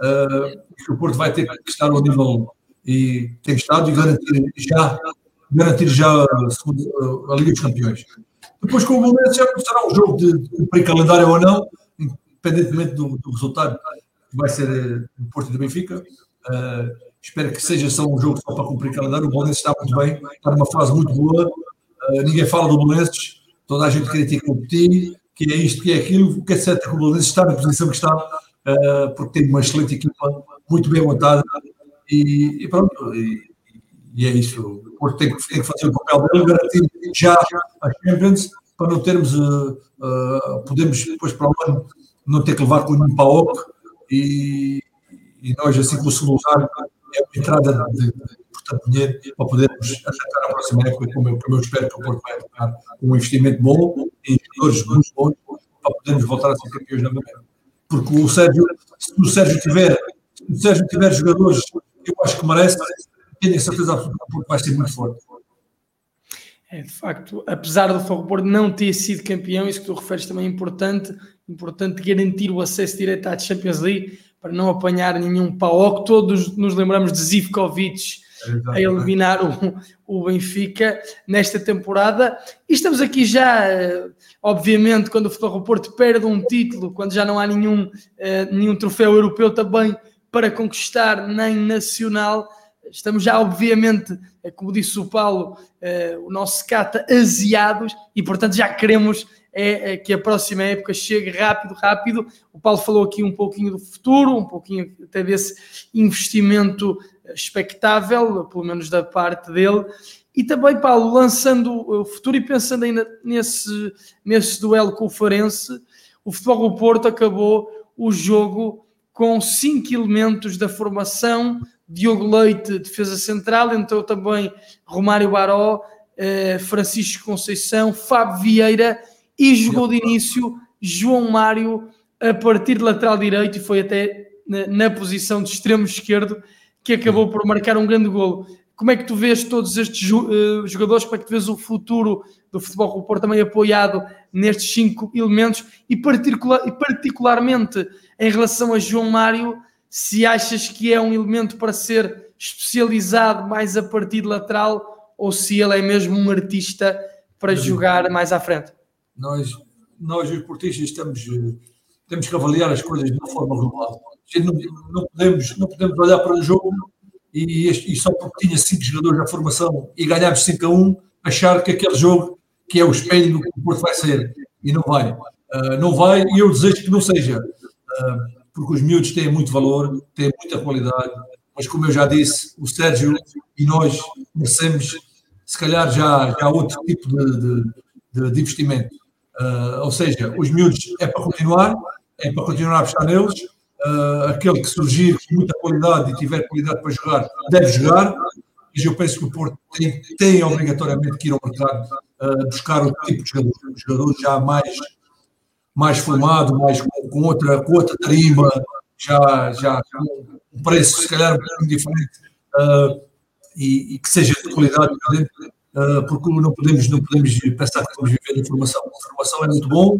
uh, o Porto vai ter que estar ao nível e tem estado e garantir já, garantir já a, a Liga dos Campeões. Depois, com o já será um jogo de, de cumprir calendário ou não, independentemente do, do resultado vai ser uh, o Porto do Benfica. Uh, espero que seja só um jogo só para cumprir calendário. O Bolonenses está muito bem, está numa fase muito boa. Uh, ninguém fala do Bolonenses, toda a gente critica o Petit, que é isto, que é aquilo. O que é certo é que o Bolonenses está na posição que está, uh, porque tem uma excelente equipa, muito bem montada. E, e pronto, e, e, é isso. O Porto tem que, tem que fazer o papel dele, garantir já a Champions, para não termos, podemos depois para o ano não ter que levar com nenhum PAOC e, e nós, assim segundo lugar, é uma entrada de, de, dinheiro para podermos acertar a próxima época, como eu, como eu espero que o Porto vai ter um investimento bom em jogadores muito bons para podermos voltar a ser campeões novamente. Porque o Sérgio, se o Sérgio tiver, se o Sérgio tiver jogadores que eu acho que merece, tenho a certeza absoluta que o Porto vai ser muito forte. É, de facto, apesar do Fogo não ter sido campeão, isso que tu referes também é importante, importante garantir o acesso direto à Champions League para não apanhar nenhum pau. Todos nos lembramos de Zivkovic a eliminar o, o Benfica nesta temporada. E estamos aqui já, eh, obviamente, quando o Futebol Porto perde um título, quando já não há nenhum, eh, nenhum troféu europeu também para conquistar, nem nacional. Estamos já, obviamente, eh, como disse o Paulo, o nosso cata aziados e, portanto, já queremos é, que a próxima época chegue rápido, rápido. O Paulo falou aqui um pouquinho do futuro, um pouquinho até desse investimento expectável, pelo menos da parte dele. E também, Paulo, lançando o futuro e pensando ainda nesse, nesse duelo com o Farense, o Futebol do Porto acabou o jogo com cinco elementos da formação Diogo Leite, defesa central, entrou também Romário Baró, uh, Francisco Conceição, Fábio Vieira e jogou de início João Mário a partir de lateral direito e foi até na, na posição de extremo esquerdo que acabou por marcar um grande golo. Como é que tu vês todos estes uh, jogadores? Como é que tu vês o futuro do futebol do Porto também apoiado nestes cinco elementos e, particular, e particularmente em relação a João Mário, se achas que é um elemento para ser especializado mais a partir de lateral ou se ele é mesmo um artista para jogar mais à frente? Nós, nós os portistas estamos, temos que avaliar as coisas de uma forma global. Não, não, podemos, não podemos olhar para o jogo e, e só porque tinha cinco jogadores na formação e ganhámos 5 a 1, achar que aquele jogo que é o espelho do que o Porto vai ser. E não vai. Uh, não vai e eu desejo que não seja. Uh, porque os miúdos têm muito valor, têm muita qualidade, mas como eu já disse, o Sérgio e nós merecemos, se calhar, já, já outro tipo de, de, de investimento. Uh, ou seja, os miúdos é para continuar, é para continuar a apostar neles, uh, aquele que surgir com muita qualidade e tiver qualidade para jogar, deve jogar. Mas eu penso que o Porto tem, tem obrigatoriamente que ir ao mercado uh, buscar outro tipo de jogador, um jogador já mais, mais formado, mais com, outra, com já, já um preço se calhar um diferente uh, e, e, que seja de qualidade, uh, porque não podemos, não podemos pensar que estamos vivendo informação. A informação é muito bom,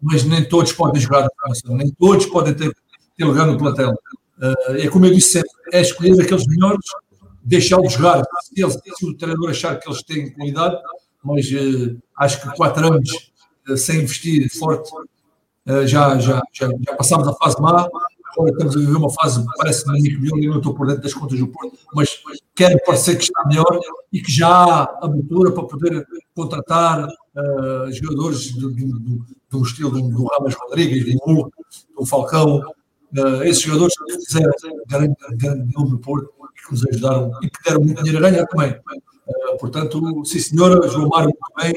mas nem todos podem jogar a formação, nem todos podem ter ter lugar no plantel. Uh, é como eu disse sempre, é escolher aqueles melhores, deixá-los jogar. Se, eles, se o treinador achar que eles têm qualidade, mas uh, acho que quatro anos uh, sem investir forte, já, já, já, já passámos a fase má, agora estamos a viver uma fase parece muito melhor e não estou por dentro das contas do Porto, mas quero parecer que está melhor e que já há abertura para poder contratar jogadores do, do, do, do estilo do, do Ramos Rodrigues, do Hulk, do Falcão, uh, esses jogadores que fizeram grande, grande nome no Porto e que nos ajudaram e que deram muito dinheiro a ganhar também. Uh, portanto, sim senhora, João Mário muito bem,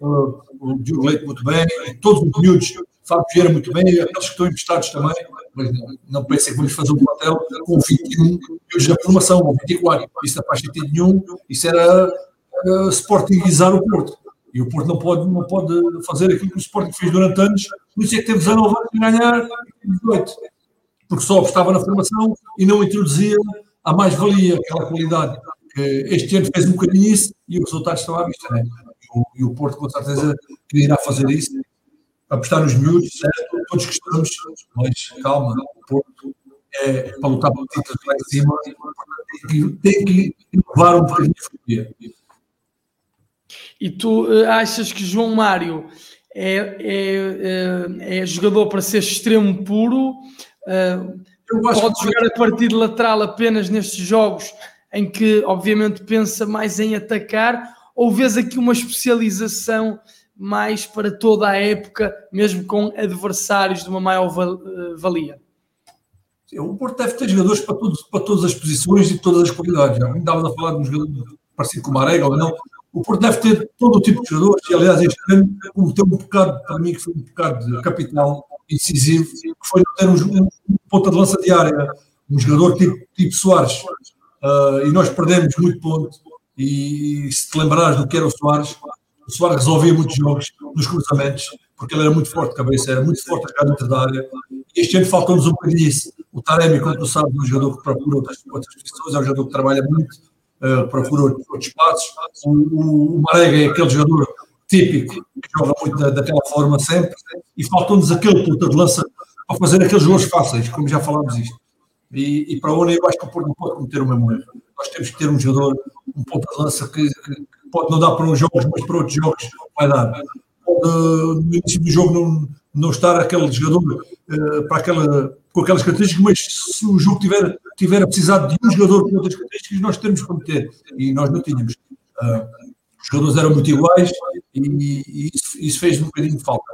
uh, o Diogo Leite muito bem, todos os miúdos, Fábio Vieira muito bem, aqueles que estão emprestados também, mas não, pensem que vamos fazer um plantel com 21 miúdos da formação, ou 24, isso não faz sentido nenhum, isso era uh, sportingizar o Porto. E o Porto não pode, não pode fazer aquilo que o Sporting fez durante anos, por isso é que teve 19 anos a ganhar 18 porque só apostava na formação e não introduzia a mais-valia, aquela qualidade. Este ano fez um bocadinho isso e os resultados estão à vista. Né? E o Porto, com certeza, irá fazer isso, apostar nos miúdos, certo? Todos gostamos, mas calma, o Porto é para lutar por títulos lá em cima, tem que, tem que inovar um bocadinho dia. E tu eh, achas que João Mário é, é, é, é jogador para ser extremo puro Uh, pode jogar a partir de lateral apenas nestes jogos em que, obviamente, pensa mais em atacar, ou vês aqui uma especialização mais para toda a época, mesmo com adversários de uma maior ah, valia? O Porto deve ter jogadores para, para todas as posições e todas as qualidades. Já estávamos a falar de um jogador parecido com o Marega ou não. O Porto deve ter todo o tipo de jogadores, e aliás, este ano cometeu um bocado, para mim, que foi um bocado de capital decisivo, que foi ter um, um, ponta de lança diária, um jogador tipo, tipo Soares. Uh, e nós perdemos muito ponto. E se te lembrares do que era o Soares, o Soares resolvia muitos jogos nos cruzamentos, porque ele era muito forte de cabeça, era muito forte a dentro da área. Este ano faltou-nos um bocadinho isso. O Taremi, como tu sabes, é um jogador que procura outras, outras posições, é um jogador que trabalha muito, uh, procura outros espaços. O, o, Marega é aquele jogador típico, que joga muito da, daquela forma sempre, e faltou-nos aquele ponta de lança para fazer aqueles gols fáceis, como já falámos isto. E, e para onde eu acho que o Porto não pode cometer o mesmo erro. Nós temos que ter um jogador, um ponta de lança que, que pode não dar para uns jogos, mas para outros jogos vai dar. Pode, no início do jogo, não, não estar aquele jogador uh, para aquela, com aquelas características, mas se o jogo tiver, tiver a precisar de um jogador com outras características, nós temos que meter. E nós não tínhamos. Uh, os jogadores eram muito iguais e, e isso, isso, fez um bocadinho de falta.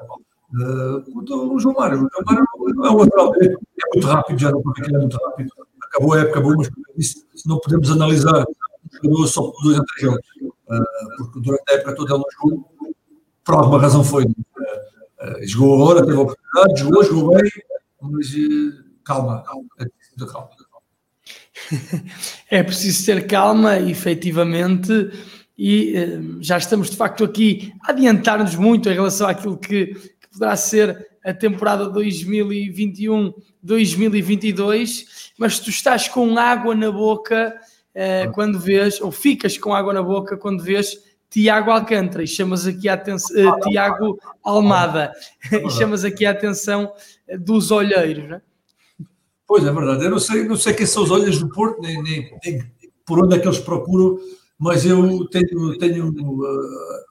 Uh, o João Mário, o João Mário não é um lateral é muito rápido, já não é muito rápido. Acabou a época boa, mas não podemos analisar o jogador só por dois ou três jogos, uh, porque durante a época toda ele não jogou, por alguma razão foi. Uh, jogou agora, teve a oportunidade, jogou, jogou bem, mas calma, calma, é calma. É preciso ter calma, efetivamente, e já estamos de facto aqui a adiantar-nos muito em relação àquilo que, que poderá ser a temporada 2021-2022, mas tu estás com água na boca eh, quando vês, ou ficas com água na boca quando vês Tiago Alcântara e chamas aqui a atenção, uh, Tiago Almada e chamas aqui a atenção dos olheiros, não é? Pois é verdade, eu não sei, não sei quem são os olhos do Porto, nem, nem, nem por onde é que eles procuram, mas eu tenho, tenho uh,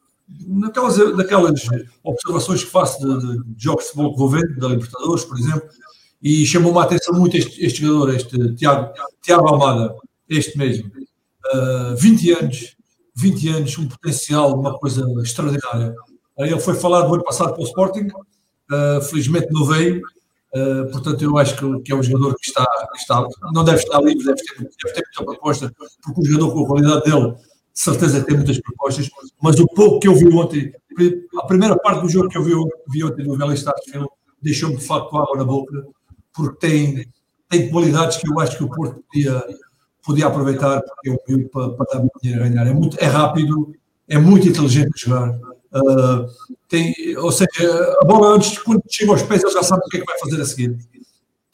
naquelas, naquelas observações que faço de, de, jogos de futebol que vou vendo, da Libertadores, por exemplo, e chamou-me a atenção muito este, este jogador, este Tiago, Tiago Almada, este mesmo. Uh, 20 anos, 20 anos, um potencial, uma coisa extraordinária. Ele foi falado no ano passado para o Sporting, uh, felizmente não veio, uh, portanto eu acho que, que, é um jogador que está, que está, não deve estar livre, deve ter, deve ter muita proposta, porque um jogador com a qualidade dele, de certeza tem muitas propostas, mas o pouco que eu vi ontem, a primeira parte do jogo que eu vi, vi ontem no Vélez Starsfield, deixou-me de facto água na boca, porque tem, tem qualidades que eu acho que o Porto podia podia aproveitar porque é um miúdo para, para dar muito dinheiro a ganhar. É, muito, é rápido, é muito inteligente jogar. Uh, tem, ou seja, a bola antes, quando chega aos pés, ele já sabe o que é que vai fazer a seguir.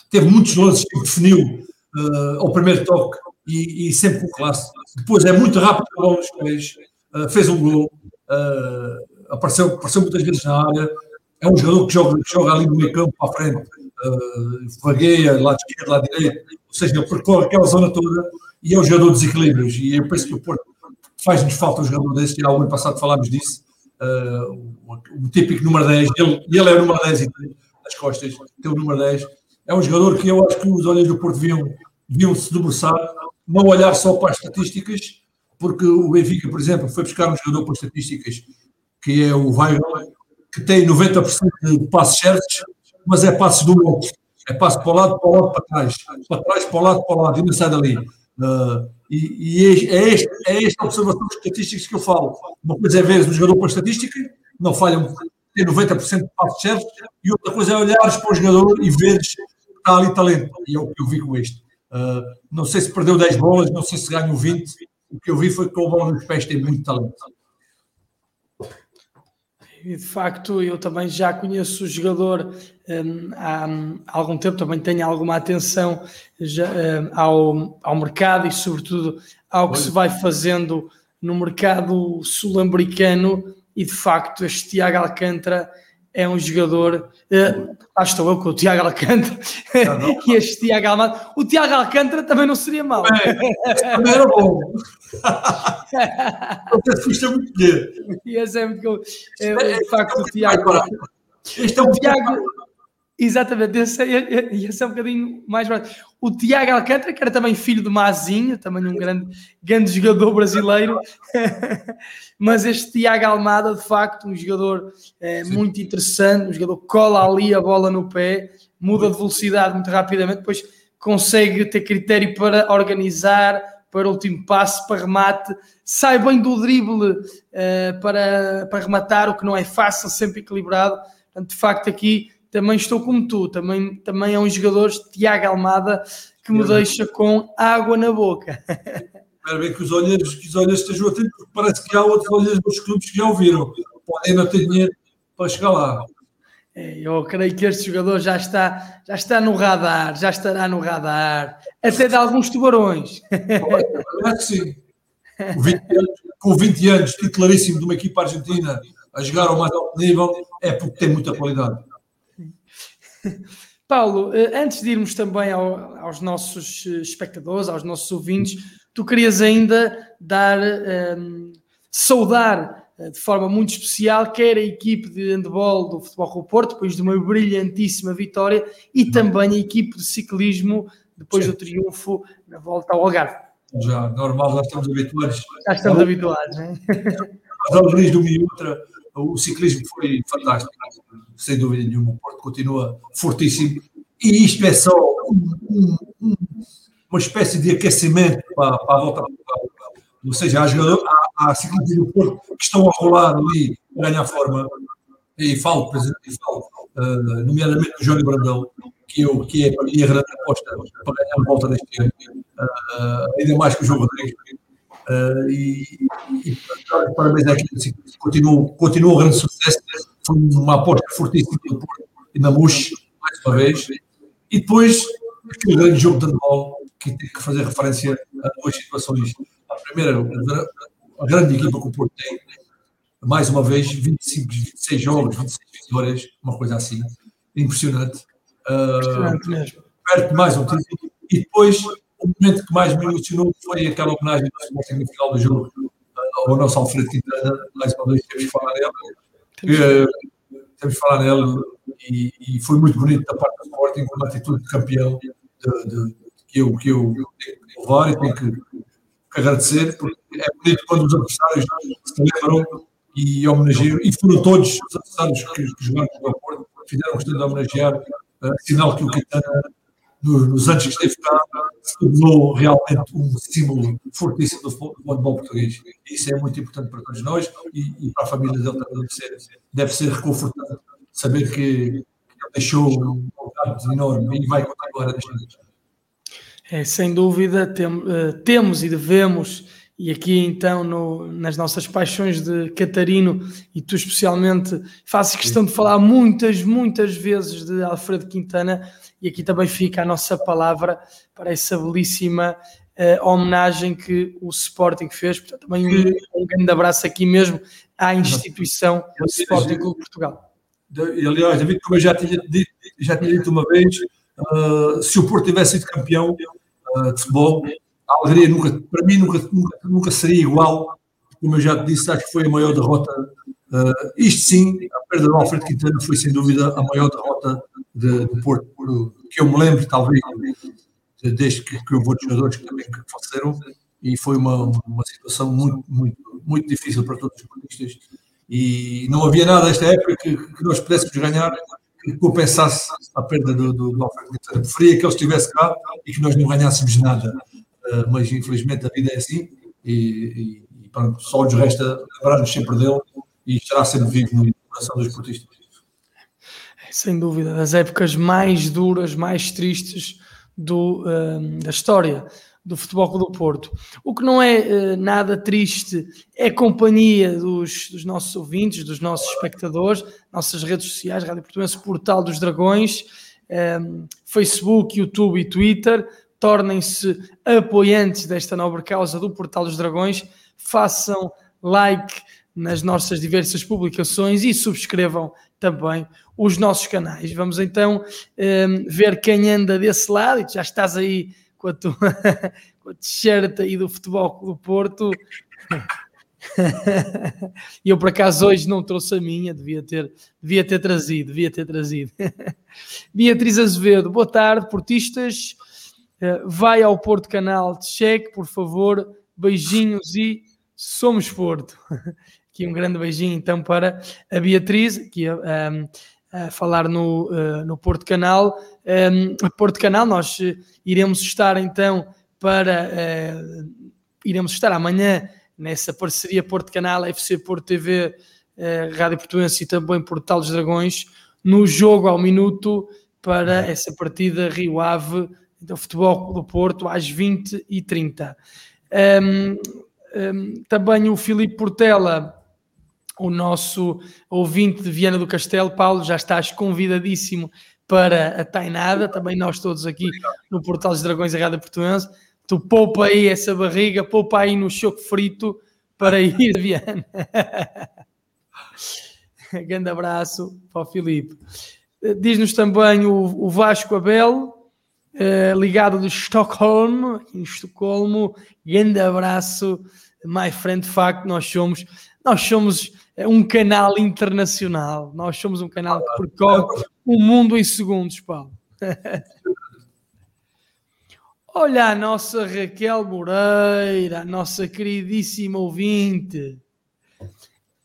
Teve muitos lances que definiu uh, ao primeiro toque e, e, sempre com classe. Depois é muito rápido a bola nos pés, uh, fez um gol, apareceu, apareceu muitas vezes na área. É um jogador que joga, que joga ali no meio campo para a frente, uh, vagueia, lado esquerdo, lado direito, ou seja, percorre aquela zona toda e é um jogador de desequilíbrios. E eu penso que o Porto faz-nos falta um jogador desse. Já o ano passado falámos disso. Uh, o, o, típico número 10, ele, ele é o número 10 nas costas, tem o número 10. É um jogador que eu acho que os olhos do Porto deviam, deviam se debruçar, não olhar só para as estatísticas, porque o Benfica, por exemplo, foi buscar um jogador para as estatísticas, que é o Weigl, que tem 90% de passos certos, mas é passos do outro. É passo para o lado, para o lado, para trás. Para trás, para o lado, para o lado. E não sai dali. Uh, e, e é, este, é esta observação de estatísticas que eu falo. Uma coisa é ver o jogador para a estatística, não falham, tem 90% de passos certos, e outra coisa é olhares para o jogador e veres que está ali talento. E é o que eu vi com este. Uh, não sei se perdeu 10 bolas, não sei se ganhou 20. O que eu vi foi que o bola nos pés tem muito talento. E de facto, eu também já conheço o jogador há, há, algum tempo, também tenho alguma atenção já, um, ao, ao mercado e, sobretudo, ao que se vai fazendo no mercado sul-americano. E de facto, este Tiago Alcântara é um jogador. Uh, lá estou eu com o Tiago Alcântara e este Tiago Almada. O Tiago Alcântara também não seria mau. É, também era bom. Até custa muito dinheiro. E esse é muito. É, é, de facto, o Tiago. Este é o Tiago. Exatamente, esse, é, esse é um bocadinho mais barato. O Tiago Alcântara, que era também filho de Mazinho, também um grande, grande jogador brasileiro, mas este Tiago Almada, de facto, um jogador é, muito interessante, um jogador cola ali a bola no pé, muda de velocidade muito rapidamente, depois consegue ter critério para organizar, para o último passe, para remate, sai bem do drible uh, para, para rematar, o que não é fácil, sempre equilibrado. Portanto, de facto, aqui também estou como tu, também, também é um jogador, Tiago Almada, que me deixa com água na boca. Espero bem que os olheiros, que os olheiros estejam atentos, porque parece que há outros olheiros dos clubes que já ouviram. Podem não ter dinheiro para chegar lá. É, eu creio que este jogador já está, já está no radar, já estará no radar, até de alguns tubarões. É que sim. Com 20, anos, com 20 anos, titularíssimo de uma equipa argentina, a jogar ao mais alto nível, é porque tem muita qualidade. Paulo, eh, antes de irmos também ao, aos nossos eh, espectadores, aos nossos ouvintes, tu querias ainda dar, um, ehm, saudar eh, de forma muito especial quer a equipe de handball do Futebol do Porto, depois de uma brilhantíssima vitória, e também a equipe de ciclismo, depois Sim. do triunfo na volta ao Algarve. Já, normal, já estamos habituados. Já estamos habituados, não é? As alegrias e outra o ciclismo foi fantástico, sem dúvida nenhuma. O Porto continua fortíssimo e isto é só um, um, uma espécie de aquecimento para, para a volta Ou seja, há, há, há ciclistas do Porto que estão a rolar ali a ganhar forma. E falo, exemplo, e falo uh, nomeadamente do Jónio Brandão, que, eu, que é para mim a grande aposta para ganhar a volta deste ano. uh, ainda mais que o João Rodrigues. Uh, e, e, e parabéns àquilo, assim, continuou, continuou um grande sucesso, foi uma aposta fortíssima do Porto e na MUX, mais uma vez, e depois aquele grande jogo de handball que tem que fazer referência a duas situações. A primeira, a grande equipa que o Porto tem, mais uma vez, 25, 26 jogos, 26 vitórias, uma coisa assim, impressionante. Impressionante uh, mesmo. Perto mais um título. E depois, o momento que mais me emocionou foi aquela homenagem do Sporting no final do jogo ao nosso Alfredo Quintana. Mais uma vez, temos que falar. Uh, temos que falar nele e, e, foi muito bonito da parte do Sporting, com uma atitude de campeão de, de, que, eu, que eu tenho que levar e tenho que, que agradecer, porque é bonito quando os adversários se lembram e homenageiam, e foram todos os adversários que, que jogaram no Porto, fizeram questão de homenagear, uh, sinal que o Quintana, nos, nos anos que esteve cá, se tornou realmente um símbolo fortíssimo do futebol português. Isso é muito importante para todos nós e, e para a família dele também deve ser, deve ser reconfortante saber que, deixou um legado enorme e vai continuar a deixar. É, sem dúvida, tem, uh, temos e devemos e aqui então no, nas nossas paixões de Catarino e tu especialmente fazes questão de falar muitas, muitas vezes de Alfredo Quintana e aqui também fica a nossa palavra para essa belíssima uh, homenagem que o Sporting fez, portanto também um, um grande abraço aqui mesmo à instituição do Sporting Clube Portugal. E aliás, David, como eu já tinha dito, já tinha dito uma vez, uh, se o Porto tivesse sido campeão uh, de futebol, a alegria nunca, para mim nunca, nunca, nunca seria igual, como eu já te disse, acho que foi a maior derrota. Uh, isto sim, a perda do Alfredo Quintana foi sem dúvida a maior derrota de, do Porto, que eu me lembro, talvez, desde que, que houve outros jogadores que também que faleceram, e foi uma, uma situação muito, muito, muito difícil para todos os portistas. E não havia nada nesta época que, que nós pudéssemos ganhar que compensasse a perda do, do, do Alfredo Quintana. Preferia que ele estivesse cá e que nós não ganhássemos nada. Eh, mas infelizmente a vida é assim e, e, e pronto, só nos resta lembrar-nos sempre dele e estará sempre vivo no coração dos esportistas. Sem dúvida, das épocas mais duras, mais tristes do, uh, da história do Futebol do Porto. O que não é uh, nada triste é a companhia dos, dos, nossos ouvintes, dos nossos espectadores, nossas redes sociais, Rádio Portuense, Portal dos Dragões, um, Facebook, YouTube e Twitter tornem-se apoiantes desta nobre causa do Portal dos Dragões, façam like nas nossas diversas publicações e subscrevam também os nossos canais. Vamos então um, ehm, ver quem anda desse lado, e já estás aí com a tua t-shirt aí do Futebol do Porto. E eu por acaso hoje não trouxe a minha, devia ter, devia ter trazido, devia ter trazido. Beatriz Azevedo, boa tarde, portistas. Eh, vai ao Porto Canal, cheque, por favor, beijinhos e somos Porto. Aqui um grande beijinho então para a Beatriz, aqui a, a, a falar no, uh, no Porto Canal. Um, Porto Canal, nós eh, iremos estar então para. Uh, iremos estar amanhã nessa parceria Porto Canal, FC Porto TV, uh, Rádio Portuense e também Portal dos Dragões, no jogo ao minuto para essa partida Rio Ave do Futebol do Porto às 20h30. Um, um, também o Filipe Portela, o nosso ouvinte de Viana do Castelo, Paulo, já estás convidadíssimo para a Tainada, também nós todos aqui no Portal dos Dragões e Rádio Portuense. Tu poupa aí essa barriga, poupa aí no choco frito para ir a Viana. Grande abraço para o Filipe. Diz-nos também o, o Vasco Abel, uh, ligado de Estocolmo, em Estocolmo. Grande abraço, my friend. De facto, nós somos, nós somos eh, um canal internacional. Nós somos um canal que percorre o mundo em segundos, Paulo. Olha a nossa Raquel Moreira, a nossa queridíssima ouvinte.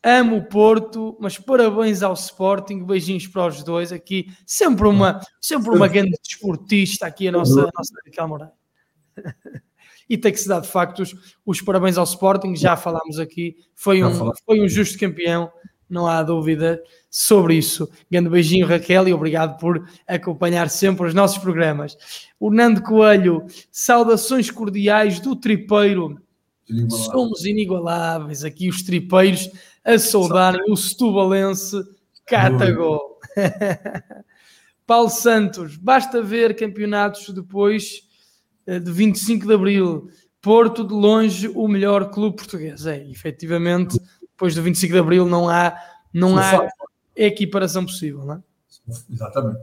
Amo o Porto, mas parabéns ao Sporting, beijinhos para os dois aqui. Sempre uma, sempre uma grande desportista aqui, a nossa, a nossa Raquel Moreira. E tem que se dar de facto os, os, parabéns ao Sporting, já falámos aqui, foi um, foi um justo campeão não há dúvida sobre isso. Grande beijinho, Raquel, e obrigado por acompanhar sempre os nossos programas. O Nando Coelho, saudações cordiais do Tripeiro. Somos inigualáveis aqui, os tripeiros, a saudarem o Setubalense Catagol. Paulo Santos, basta ver campeonatos depois eh, de 25 de Abril. Porto, de longe, o melhor clube português. É, efetivamente, depois do 25 de Abril não há, não há equiparação possível, não é? Exatamente.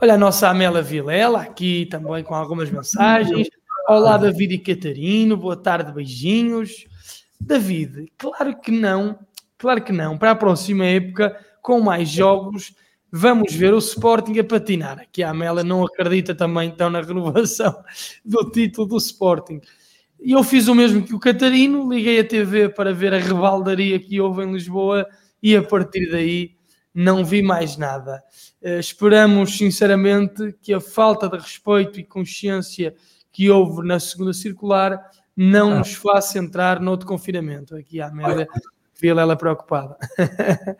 Olha a nossa Amélia Vilela aqui também com algumas mensagens. Olá, David e Catarino, boa tarde, beijinhos. David, claro que não, claro que não. Para a próxima época, com mais jogos, vamos ver o Sporting a patinar. Aqui a Amélia não acredita também então na renovação do título do Sporting. E eu fiz o mesmo que o Catarino, liguei a TV para ver a rebaldaria que houve em Lisboa e a partir daí não vi mais nada. Uh, esperamos sinceramente que a falta de respeito e consciência que houve na segunda circular não ah. nos faça entrar noutro confinamento. Aqui a Amélia ela preocupada.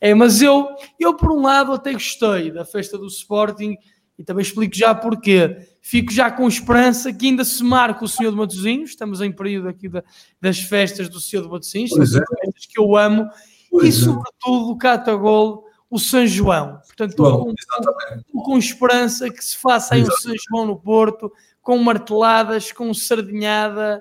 é, mas eu, eu, por um lado, até gostei da festa do Sporting e também explico já porquê. Fico já com esperança que ainda se marque o Senhor de Matosinhos. Estamos em período aqui da, das festas do Senhor de Matosinhos, é. festas que eu amo, pois e é. sobretudo o Catagol, o São João. Portanto, estou com, com, esperança que se faça aí o São João no Porto, com marteladas, com sardinhada,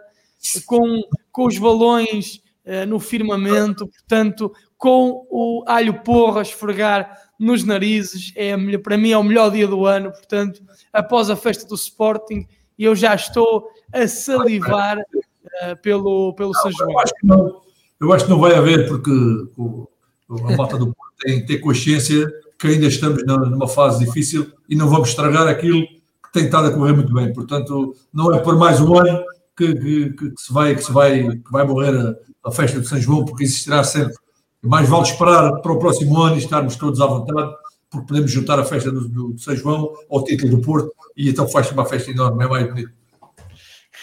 com, com os balões uh, no firmamento, portanto, com o alho porro a esfregar nos narizes, é para mim é o melhor dia do ano, portanto, após a festa do Sporting, eu já estou a salivar uh, pelo, pelo São João. Eu acho, que não, eu acho que não vai haver, porque o, a malta do Porto tem que ter consciência que ainda estamos numa fase difícil e não vamos estragar aquilo tem estado a correr muito bem. Portanto, não é por mais um ano que, que, que se, vai, que, se vai, que vai morrer a, a, festa de São João, porque existirá sempre. Mais vale esperar para o próximo ano e estarmos todos à vontade, porque podemos juntar a festa do, do São João ao título do Porto e então faz uma festa enorme, é mais bonito.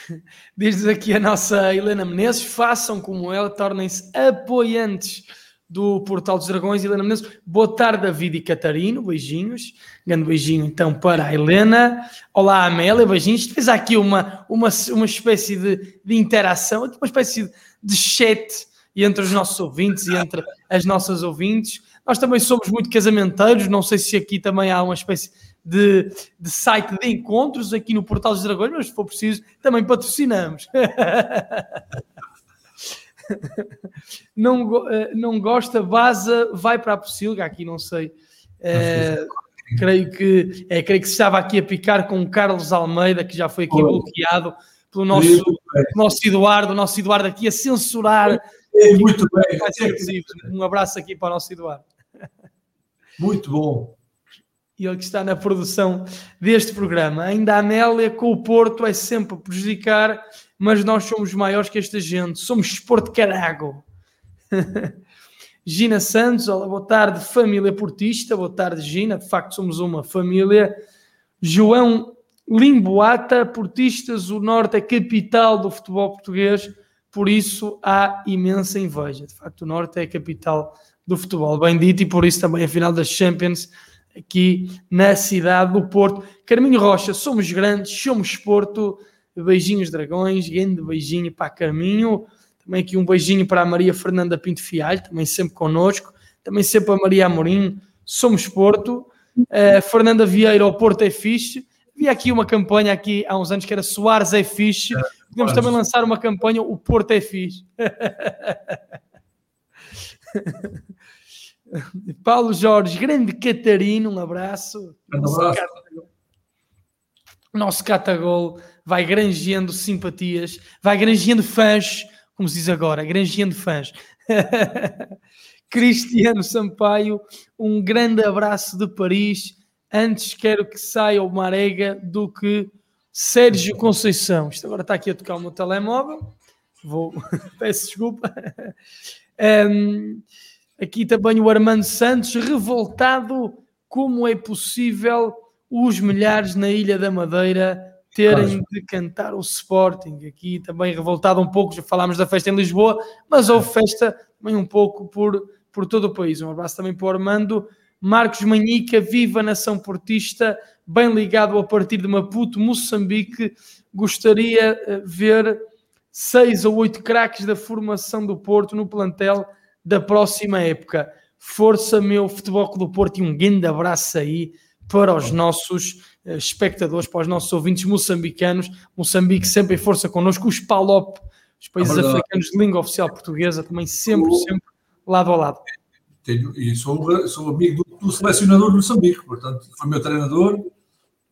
Diz aqui a nossa Helena Menezes: façam como ela, tornem-se apoiantes do Portal dos Dragões, Helena Menezes. Boa tarde, David e Catarino, beijinhos. Grande beijinho então para a Helena. Olá, Amélia, beijinhos. Fez aqui uma, uma, uma espécie de, de interação, uma espécie de chat entre os nossos ouvintes e entre as nossas ouvintes. Nós também somos muito casamenteiros, não sei se aqui também há uma espécie de, de site de encontros aqui no Portal dos Dragões, mas se for preciso, também patrocinamos. não, eh, não gosta, vaza, vai para a Pocilga, aqui não sei. É, creio que é, creio que se estava aqui a picar com o Carlos Almeida, que já foi aqui bloqueado pelo nosso, nosso Eduardo, o nosso Eduardo aqui a censurar. É, muito bem. Um abraço aqui para o nosso Eduardo. Muito bom. E ele que está na produção deste programa. Ainda a Amélia com o Porto é sempre prejudicar mas nós somos maiores que esta gente, somos esporte carago. Gina Santos, olá, boa tarde, família portista, boa tarde, Gina, de facto somos uma família. João Limboata, portistas, o Norte é capital do futebol português, por isso há imensa inveja. De facto, o Norte é a capital do futebol, bem dito, e por isso também a final das Champions aqui na cidade do Porto. Carminho Rocha, somos grandes, somos Porto, beijinhos dragões, grande beijinho para Caminho, também aqui um beijinho para a Maria Fernanda Pinto Fialho, também sempre connosco, também sempre a Maria Amorim, somos Porto, uh, Fernanda Vieira, o Porto é fixe, havia aqui uma campanha aqui há uns anos que era Soares é fixe, é, podemos também lançar uma campanha, o Porto é fixe. Paulo Jorge, grande Catarino, um abraço. Um abraço. Nosso Catagol vai granjeando simpatias, vai granjeando fãs, como se diz agora, granjeando fãs. Cristiano Sampaio, um grande abraço de Paris. Antes quero que saia o Marega do que Sérgio Conceição. Isto agora está aqui a tocar o meu telemóvel. Vou, peço desculpa. Um, aqui também o Armando Santos, revoltado como é possível os milhares na Ilha da Madeira terem de cantar o Sporting. Aqui também revoltado um pouco, já falámos da festa em Lisboa, mas houve festa também um pouco por, por todo o país. Um abraço também para o Armando. Marcos Manhica, viva nação portista, bem ligado a partir de Maputo, Moçambique. Gostaria de eh, ver seis ou oito craques da formação do Porto no plantel da próxima época. Força, meu Futebol do Porto, e um grande abraço aí para os nossos espectadores, para os nossos ouvintes moçambicanos. Moçambique sempre em força connosco. Os PALOP, os países é africanos de língua oficial portuguesa, também sempre, sempre lado a lado. Tenho, e sou, sou amigo do, do selecionador de Moçambique, portanto, foi meu treinador.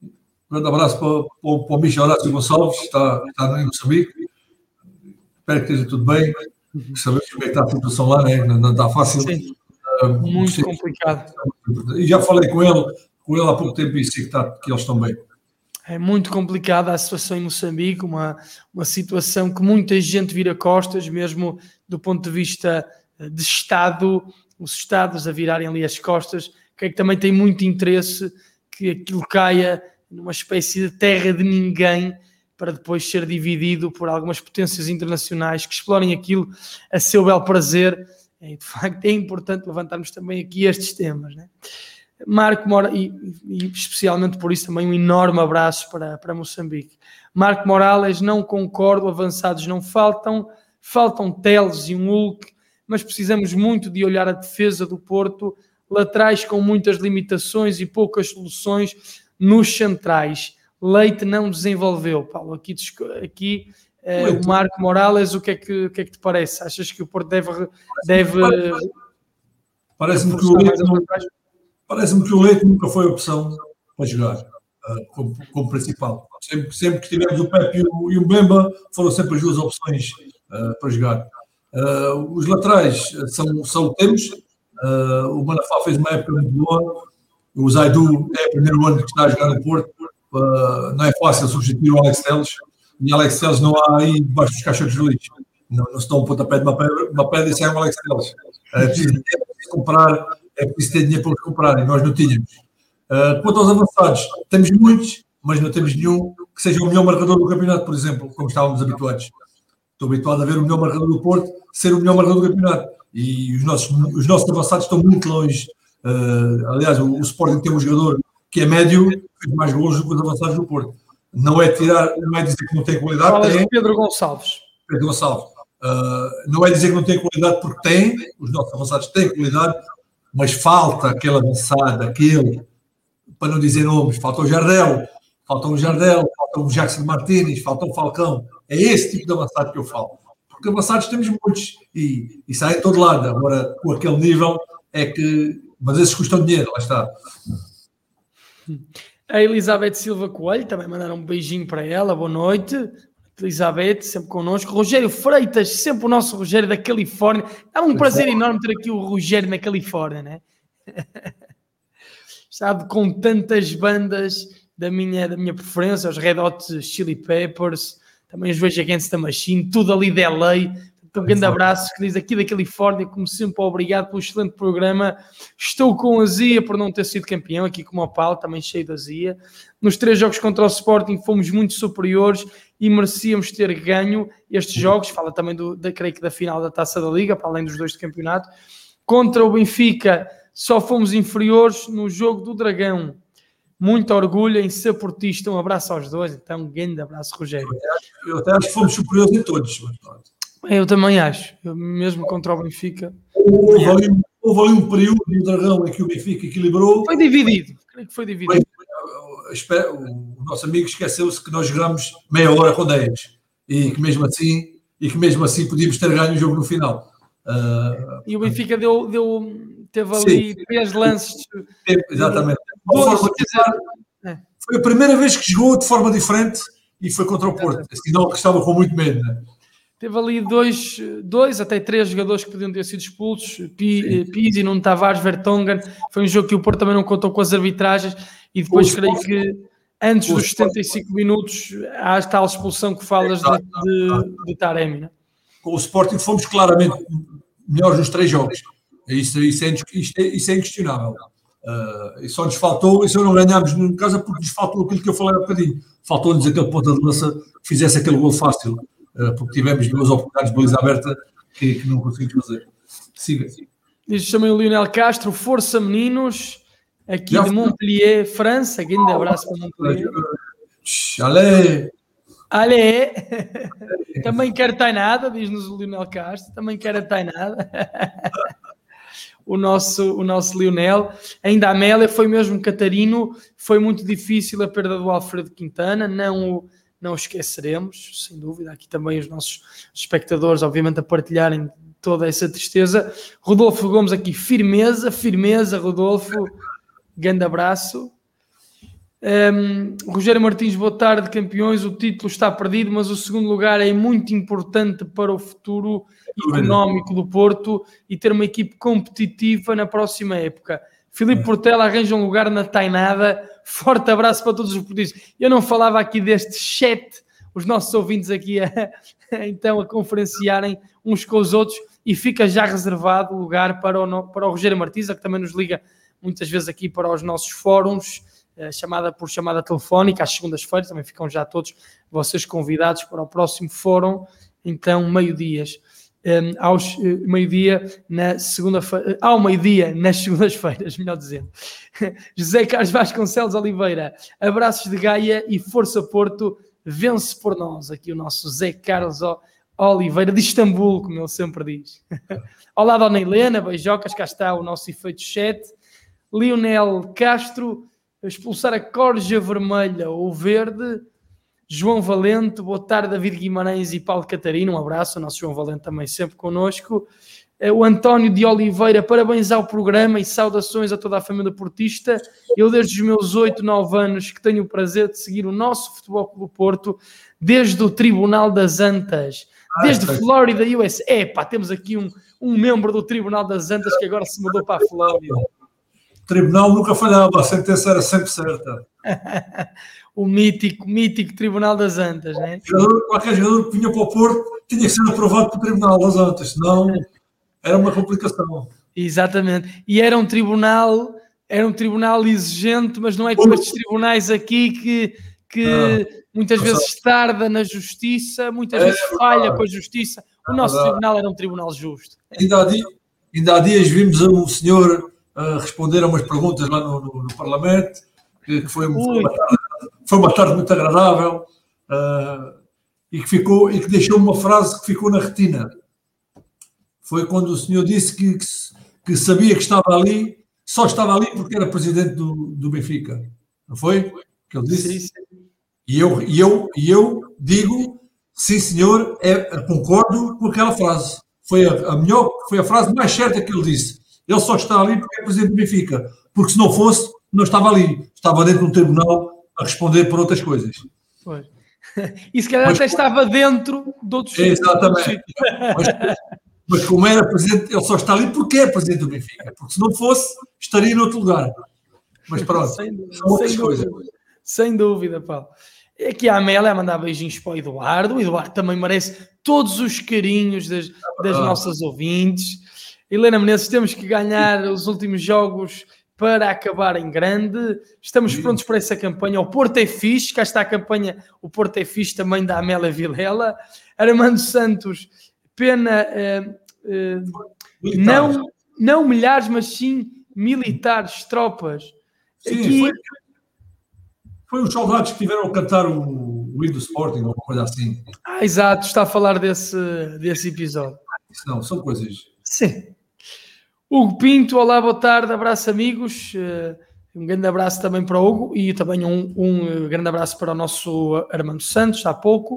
Um grande abraço para, para, para o Michel Horácio Gonçalves, que está, está em Moçambique. Espero que esteja tudo bem. Sabemos como é que está a situação lá, né? não, não está fácil. Sim. Uh, Muito complicado. E já falei com ele, com ele há pouco tempo e sei que, está, que eles estão bem. É muito complicada a situação em Moçambique, uma, uma situação que muita gente vira costas, mesmo do ponto de vista de Estado, os Estados a virarem ali as costas, que também tem muito interesse que aquilo caia numa espécie de terra de ninguém para depois ser dividido por algumas potências internacionais que explorem aquilo a seu bel prazer. E, de facto, é importante levantarmos também aqui estes temas. Né? Marco Mora, e, e, especialmente por isso também um enorme abraço para, para Moçambique. Marco Morales, não concordo, avançados não faltam, faltam Teles e um Hulk, mas precisamos muito de olhar a defesa do Porto, laterais com muitas limitações e poucas soluções nos centrais. Leite não desenvolveu, Paulo. Aqui, aqui eh, o Marco Morales, o que, é que, o que é que te parece? Achas que o Porto deve. deve Parece-me que, o Leite não, parece que o Leite nunca foi opção para jogar uh, como, como, principal. Sempre, sempre que tivemos o Pepe e o, Bemba, foram sempre as duas opções uh, para jogar. Uh, os laterais são, são temos. o Manafá fez uma época muito boa. O Zaidu é o primeiro ano que está a jogar no Porto não é fácil substituir o Alex Telles. E Alex Telles não há aí debaixo dos caixões de lixo. Não, não se dá um pontapé de uma pedra, uma pedra e sai um Alex Telles. É preciso dinheiro para comprar, é preciso ter dinheiro para os comprar, e nós não tínhamos. Uh, quanto aos avançados, temos muitos, mas não temos nenhum que seja o melhor marcador do campeonato, por exemplo, como estávamos habituados. Estou habituado a ver o melhor marcador do Porto ser o melhor marcador do campeonato. E os nossos, os nossos avançados estão muito longe. Uh, aliás, o, o Sporting tem um jogador que é médio, fez mais gols do que os avançados do Porto. Não é tirar, não é dizer que não tem qualidade. Tem. Pedro Gonçalves. Pedro Gonçalves. Uh, não é dizer que não tem qualidade porque tem, os nossos avançados têm qualidade, mas falta aquele avançado, aquele, para não dizer nomes, falta o Jardel, falta o Jardel, falta o Jackson Martínez, falta o Falcão. É esse tipo de avançado que eu falo. Porque avançados temos muitos e, e saem de todo lado. Agora, com aquele nível, é que. Mas esses custam dinheiro, lá está. A Elizabeth Silva Coelho, também mandaram um beijinho para ela, boa noite. Elizabeth, sempre connosco. Rogério Freitas, sempre o nosso Rogério da Califórnia. É um prazer enorme ter aqui o Rogério na Califórnia, né? Sabe, com tantas bandas da minha, da minha preferência, os Red Hot Chili Peppers, também os Rage Against the Machine, tudo ali de LA. Um grande abraço, que diz aqui da Califórnia, como sempre, obrigado pelo excelente programa. Estou com azia por não ter sido campeão, aqui como o Paulo, também cheio de azia. Nos três jogos contra o Sporting fomos muito superiores e merecíamos ter ganho estes jogos. Fala também do, da, creio que da final da Taça da Liga, para além dos dois de campeonato. Contra o Benfica, só fomos inferiores no jogo do Dragão. Muito orgulho em ser portista. Um abraço aos dois. Então, um grande abraço, Rogério. Eu até acho que fomos superiores em todos. Eu também acho, eu mesmo contra o Benfica. Houve ali, um período do Dragão em que o Benfica equilibrou. Foi dividido, creio que foi dividido. O nosso amigo esqueceu-se que nós jogamos meia hora com 10 e que mesmo assim, e que mesmo assim podíamos ter ganho o jogo no final. Uh, e o Benfica deu, deu, teve ali sim, três lances. De, exatamente. Dois, é. Foi a primeira vez que jogou de forma diferente e foi contra o Porto. Sinal que estava com muito medo. Né? Teve ali dois, dois, até três jogadores que podiam ter sido expulsos. Pizzi, Nuno Tavares, Vertonghen. Foi um jogo que o Porto também não contou com as arbitragens. E depois creio que antes dos 75 minutos há a tal expulsão que falas de, de, de Taremi. Né? Com o Sporting fomos claramente melhores nos três jogos. Isso, isso, é, isso, é, isso é inquestionável. Uh, e só nos faltou, e só não ganhámos no casa porque nos faltou aquilo que eu falei há bocadinho. Faltou-nos aquele ponta de lança que fizesse aquele gol fácil. Eh, porque tivemos duas oportunidades de baliza aberta que, que não conseguimos fazer. Siga. Diz também o Lionel Castro, força meninos, aqui Já de Montpellier, França. Grande abraço para Montpellier. Ale! Ale! também quer nada, diz-nos o Lionel Castro, também quer nada. o nosso, o nosso Lionel. Ainda a Amélia foi mesmo Catarino, foi muito difícil a perda do Alfredo Quintana, não o, não esqueceremos, sem dúvida. Aqui também os nossos espectadores, obviamente, a partilharem toda essa tristeza. Rodolfo Gomes aqui, firmeza, firmeza, Rodolfo, grande abraço. Um, Rogério Martins, boa tarde, campeões. O título está perdido, mas o segundo lugar é muito importante para o futuro económico do Porto e ter uma equipe competitiva na próxima época. Filipe Portela arranja um lugar na Tainada. Forte abraço para todos os portistas. Eu não falava aqui deste chat, os nossos ouvintes aqui a, então a conferenciarem uns com os outros e fica já reservado o lugar para o, para o Rogério Martins, que também nos liga muitas vezes aqui para os nossos fóruns, eh, chamada por chamada telefónica, às segundas-feiras, também ficam já todos vocês convidados para o próximo fórum, então meio-dias. Um, ehm, aos uh, meio-dia na segunda-feira, uh, ao meio-dia nas segundas-feiras, melhor dizendo. José Carlos Vasconcelos Oliveira, abraços de Gaia e Força Porto, vence por nós. Aqui o nosso Zé Carlos Oliveira de Istambul, como ele sempre diz. Olá, Dona Helena, beijocas, cá está o nosso efeito chat. Lionel Castro, expulsar a corja vermelha ou verde. João Valente, boa tarde, David Guimarães e Paulo Catarino, um abraço, o nosso João Valente também sempre connosco. Eh, o António de Oliveira, parabéns ao programa e saudações a toda a família portista. Eu, desde os meus 8, 9 anos, que tenho o prazer de seguir o nosso Futebol Clube Porto, desde o Tribunal das Antas, desde ah, Flórida, US. É pá, temos aqui um, um membro do Tribunal das Antas que agora se mudou para a Flórida. O tribunal nunca falhava, a sentença era sempre certa. o mítico, mítico Tribunal das Antas, né? Jogador, qualquer jogador que vinha para o Porto tinha que ser aprovado pelo Tribunal das Antas, senão era uma complicação. Exatamente. E era um tribunal, era um tribunal exigente, mas não é como estes tribunais aqui que, que ah, muitas vezes tarda na justiça, muitas é, vezes falha com a justiça. O nosso é tribunal era um tribunal justo. Ainda há, dias, ainda há dias vimos um senhor uh, responder a umas perguntas lá no, no, no Parlamento, que, foi, uma tarde, foi uma tarde muito agradável uh, e que ficou e que deixou uma frase que ficou na retina. Foi quando o senhor disse que, que, que sabia que estava ali, só estava ali porque era presidente do, do Benfica. Não foi? Que ele disse. Sim, sim. E eu, e eu, e eu digo, sim senhor, é, concordo com aquela frase. Foi a, a, melhor, foi a frase mais certa que ele disse. Ele só está ali porque é presidente do Benfica. Porque se não fosse, não estava ali. Estava dentro de um tribunal a responder por outras coisas. Pois. E se calhar mas, até estava dentro de outros Exatamente. Mas, mas, como era presidente, ele só está ali porque é presidente do Benfica. Porque se não fosse, estaria em outro lugar. Mas pronto, sem, são outras sem coisas. Dúvida, sem dúvida, Paulo. Aqui a Amélia a mandar beijinhos para o Eduardo. O Eduardo também merece todos os carinhos das, das ah. nossas ouvintes. Helena Menezes, temos que ganhar os últimos jogos para acabar em grande. Estamos prontos para essa campanha. O Porto é fixe, cá está a campanha. O Porto é fixe também da Amélia Vilela. Armando Santos, pena, eh, eh, não, não milhares, mas sim militares, tropas. Sim, Aqui... foi, foi os soldados que tiveram a cantar o, o hino do Sporting, ou uma coisa assim. Ah, exato, está a falar desse, desse episódio. Não, são coisas. Sim. Hugo Pinto, olá, boa tarde, abraço amigos. Eh, um grande abraço também para o Hugo e também um, um grande abraço para o nosso Armando Santos, há pouco.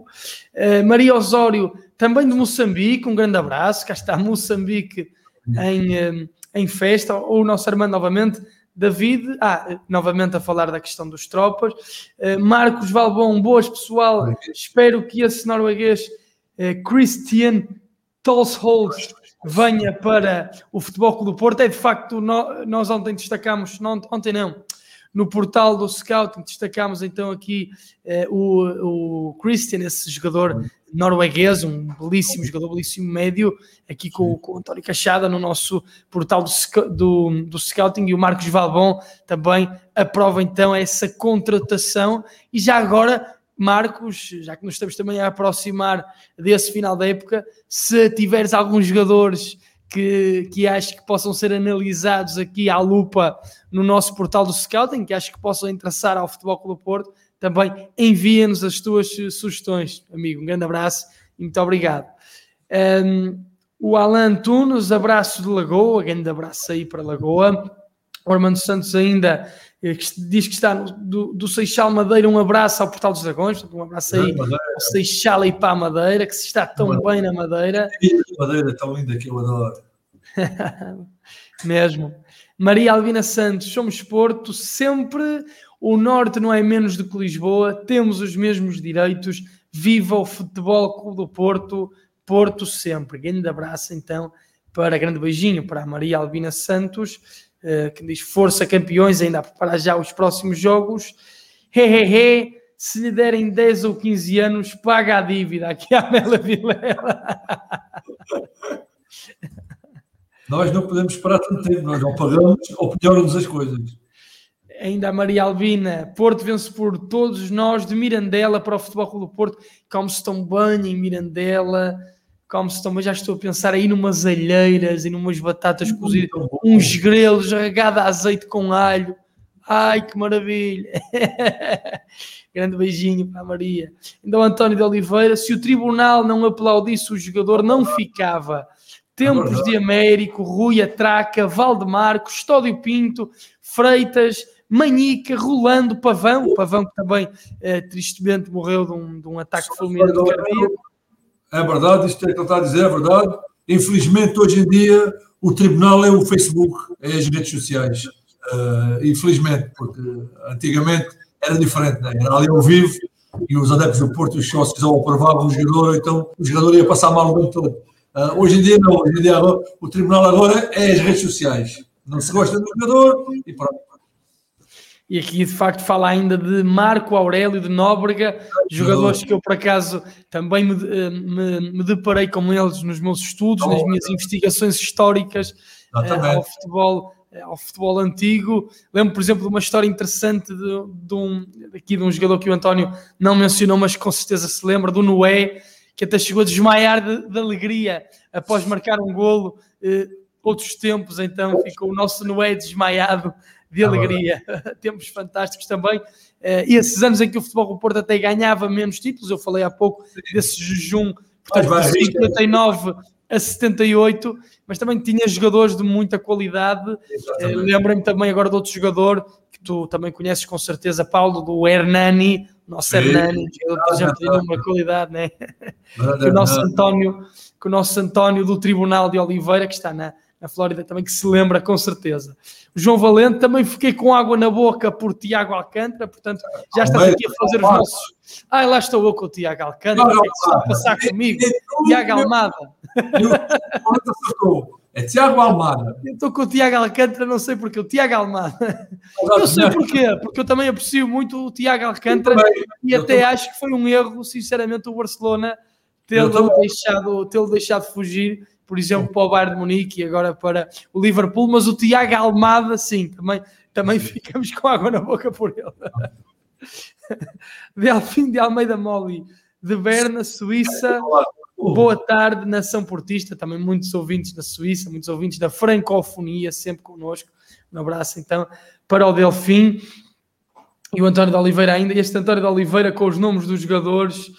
Uh, Maria Osório, também de Moçambique, um grande abraço. Cá está Moçambique em, eh, em festa. O nosso Armando novamente. David, ah, novamente a falar da questão dos tropas. Uh, Marcos Valbon, boas pessoal. Espero que esse norueguês uh, Christian Tolshold venha para o Futebol Clube do Porto. É de facto, nós ontem destacámos, não, ontem não, no portal do Scouting, destacámos então aqui eh, o, o Christian, esse jogador norueguês, um belíssimo jogador, belíssimo médio, aqui com, com o António Cachada no nosso portal do, do, do Scouting e o Marcos Valbon também aprova então essa contratação e já agora Marcos, já que nos estamos também a aproximar desse final da época, se tiveres alguns jogadores que, que acho que possam ser analisados aqui à lupa no nosso portal do Scouting, que acho que possam interessar ao Futebol Clube Porto, também envia-nos as tuas sugestões, amigo. Um grande abraço e muito obrigado. Um, o Alan Tunes, abraço de Lagoa, grande abraço aí para Lagoa. O Armando Santos ainda que diz que está no, do, do, Seixal Madeira, um abraço ao Portal dos Dragões, um abraço aí ao Seixal e para a Madeira, que se está tão Madeira. bem na Madeira. Madeira tão linda que eu adoro. Mesmo. Maria Albina Santos, somos Porto, sempre o Norte não é menos do que Lisboa, temos os mesmos direitos, viva o Futebol Clube do Porto, Porto sempre. Grande abraço então, para grande beijinho para a Maria Albina Santos que diz Força Campeões, ainda a preparar já os próximos jogos. He, he, he, se lhe derem 10 ou 15 anos, paga a dívida aqui à Mela Vilela. Nós não podemos esperar tanto tempo, nós não pagamos ou pioram-nos as coisas. Ainda a Maria Albina, Porto vence por todos nós, de Mirandela para o Futebol Clube do Porto, como se estão bem em Mirandela como se também já estou a pensar aí numas alheiras e numas batatas cozidas, uns grelos regada a azeite com alho. Ai, que maravilha! Grande beijinho para a Maria. Então, António de Oliveira, se o tribunal não aplaudisse o jogador, não ficava. Tempos de Américo, Rui Atraca, Valdemar, Custódio Pinto, Freitas, Manhica, Rolando, Pavão, Pavão que também eh, tristemente morreu de um, de um ataque fulminante cardíaco é verdade, isto é que ele está a dizer, é verdade. Infelizmente, hoje em dia, o tribunal é o Facebook, é as redes sociais. Uh, infelizmente, porque antigamente era diferente, né? era ali ao vivo e os adeptos do Porto, os sócios, ou aprovavam o jogador, então o jogador ia passar mal o tempo todo. Uh, hoje em dia, não. Hoje em dia, o tribunal agora é as redes sociais. Não se gosta do jogador e pronto e aqui de facto fala ainda de Marco Aurélio de Nóbrega, jogadores que eu por acaso também me, eh, me, me deparei com eles nos meus estudos, nas minhas investigações históricas uh, ao futebol eh, ao futebol antigo. Lembro, por exemplo, de uma história interessante de, de, um, aqui de um jogador que o António não mencionou, mas com certeza se lembra, do Noé, que até chegou a desmaiar de, de alegria após marcar um golo. Outros tempos, então ficou o nosso Noé desmaiado de alegria. Tempos fantásticos também. Uh, e esses anos em que o Futebol do Porto até ganhava menos títulos, eu falei há pouco desse jejum, portanto, de 59 a 78, mas também tinha jogadores de muita qualidade. Uh, Lembro-me também agora de outro jogador que tu também conheces com certeza, Paulo, do Hernani, nosso. Hernani, por exemplo, tinha uma qualidade, né? que o nosso António, que o nosso António do Tribunal de Oliveira, que está na, na Flórida também, que se lembra com certeza. O João Valente, também fiquei com água na boca por Tiago Alcântara, portanto, já estás aqui a fazer os nossos. Ah, lá estou eu com o Tiago Alcântara, o que é que está a passar comigo? Tiago Almada. É Tiago Almada. Eu estou com o Tiago Alcântara, não sei porquê. O Tiago Almada. Eu sei porquê, porque eu também aprecio muito o Tiago Alcântara e até acho que foi um erro, sinceramente, o Barcelona tê-lo deixado, tê deixado fugir por exemplo, para o Bayern de Munique e agora para o Liverpool, mas o Tiago Almada, sim, também, também ficamos com água na boca por ele. Delfim de Almeida Moli, de Berna, Suíça. Boa tarde, nação portista, também muitos ouvintes da Suíça, muitos ouvintes da francofonia, sempre connosco. Um abraço então para o Delfim e o António de Oliveira ainda. Este António de Oliveira com os nomes dos jogadores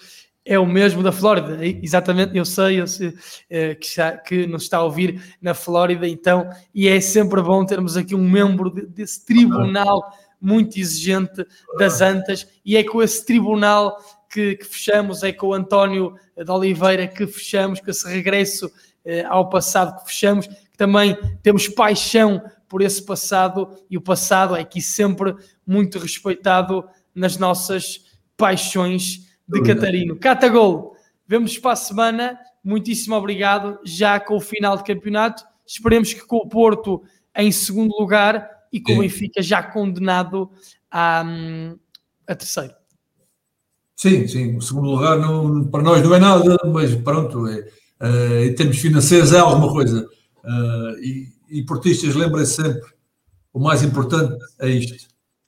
é o mesmo da Flórida, exatamente, eu sei, eu sei é, que, já, que nos está a ouvir na Flórida, então, e é sempre bom termos aqui um membro de, desse tribunal muito exigente das Antas, e é com esse tribunal que, que fechamos, é com o António de Oliveira que fechamos, com esse regresso é, ao passado que fechamos, que também temos paixão por esse passado, e o passado é aqui sempre muito respeitado nas nossas paixões de Catarino. Catagol, vemos para a semana. Muitíssimo obrigado. Já com o final de campeonato, esperemos que com o Porto em segundo lugar e com o Benfica já condenado a, a terceiro. Sim, sim. O segundo lugar não, para nós não é nada, mas pronto, é, é, em termos financeiros é alguma coisa. Uh, e, e portistas lembrem-se sempre, o mais importante é isto.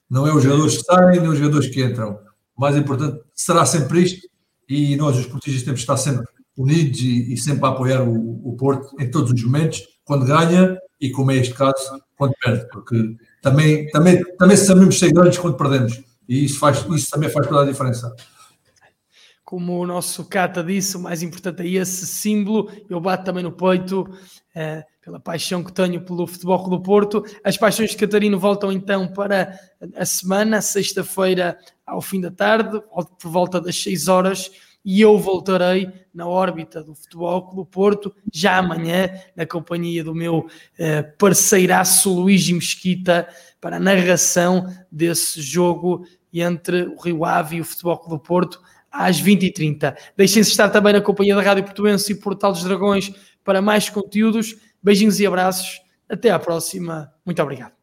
Não é os jogadores que saem, nem os jogadores que entram o mais importante será sempre isto e nós, os portistas, temos de estar sempre unidos e, e sempre a apoiar o, o, Porto em todos os momentos, quando ganha e, como é este caso, quando perde, porque também, também, também sabemos ser grandes quando perdemos e isso, faz, isso também faz toda a diferença. Como o nosso Cata disse, o mais importante é esse símbolo. Eu bato também no peito uh, pela paixão que tenho pelo Futebol do Porto. As paixões de Catarino voltam então para a semana, sexta-feira, ao fim da tarde, por volta das 6 horas e eu voltarei na órbita do Futebol Clube Porto, já amanhã, na companhia do meu eh, parceiraço Luís Mesquita, para a narração desse jogo entre o Rio Ave e o Futebol Clube Porto, às 20h30. Deixem-se estar também na companhia da Rádio Portuense e Portal dos Dragões para mais conteúdos. Beijinhos e abraços. Até à próxima. Muito obrigado.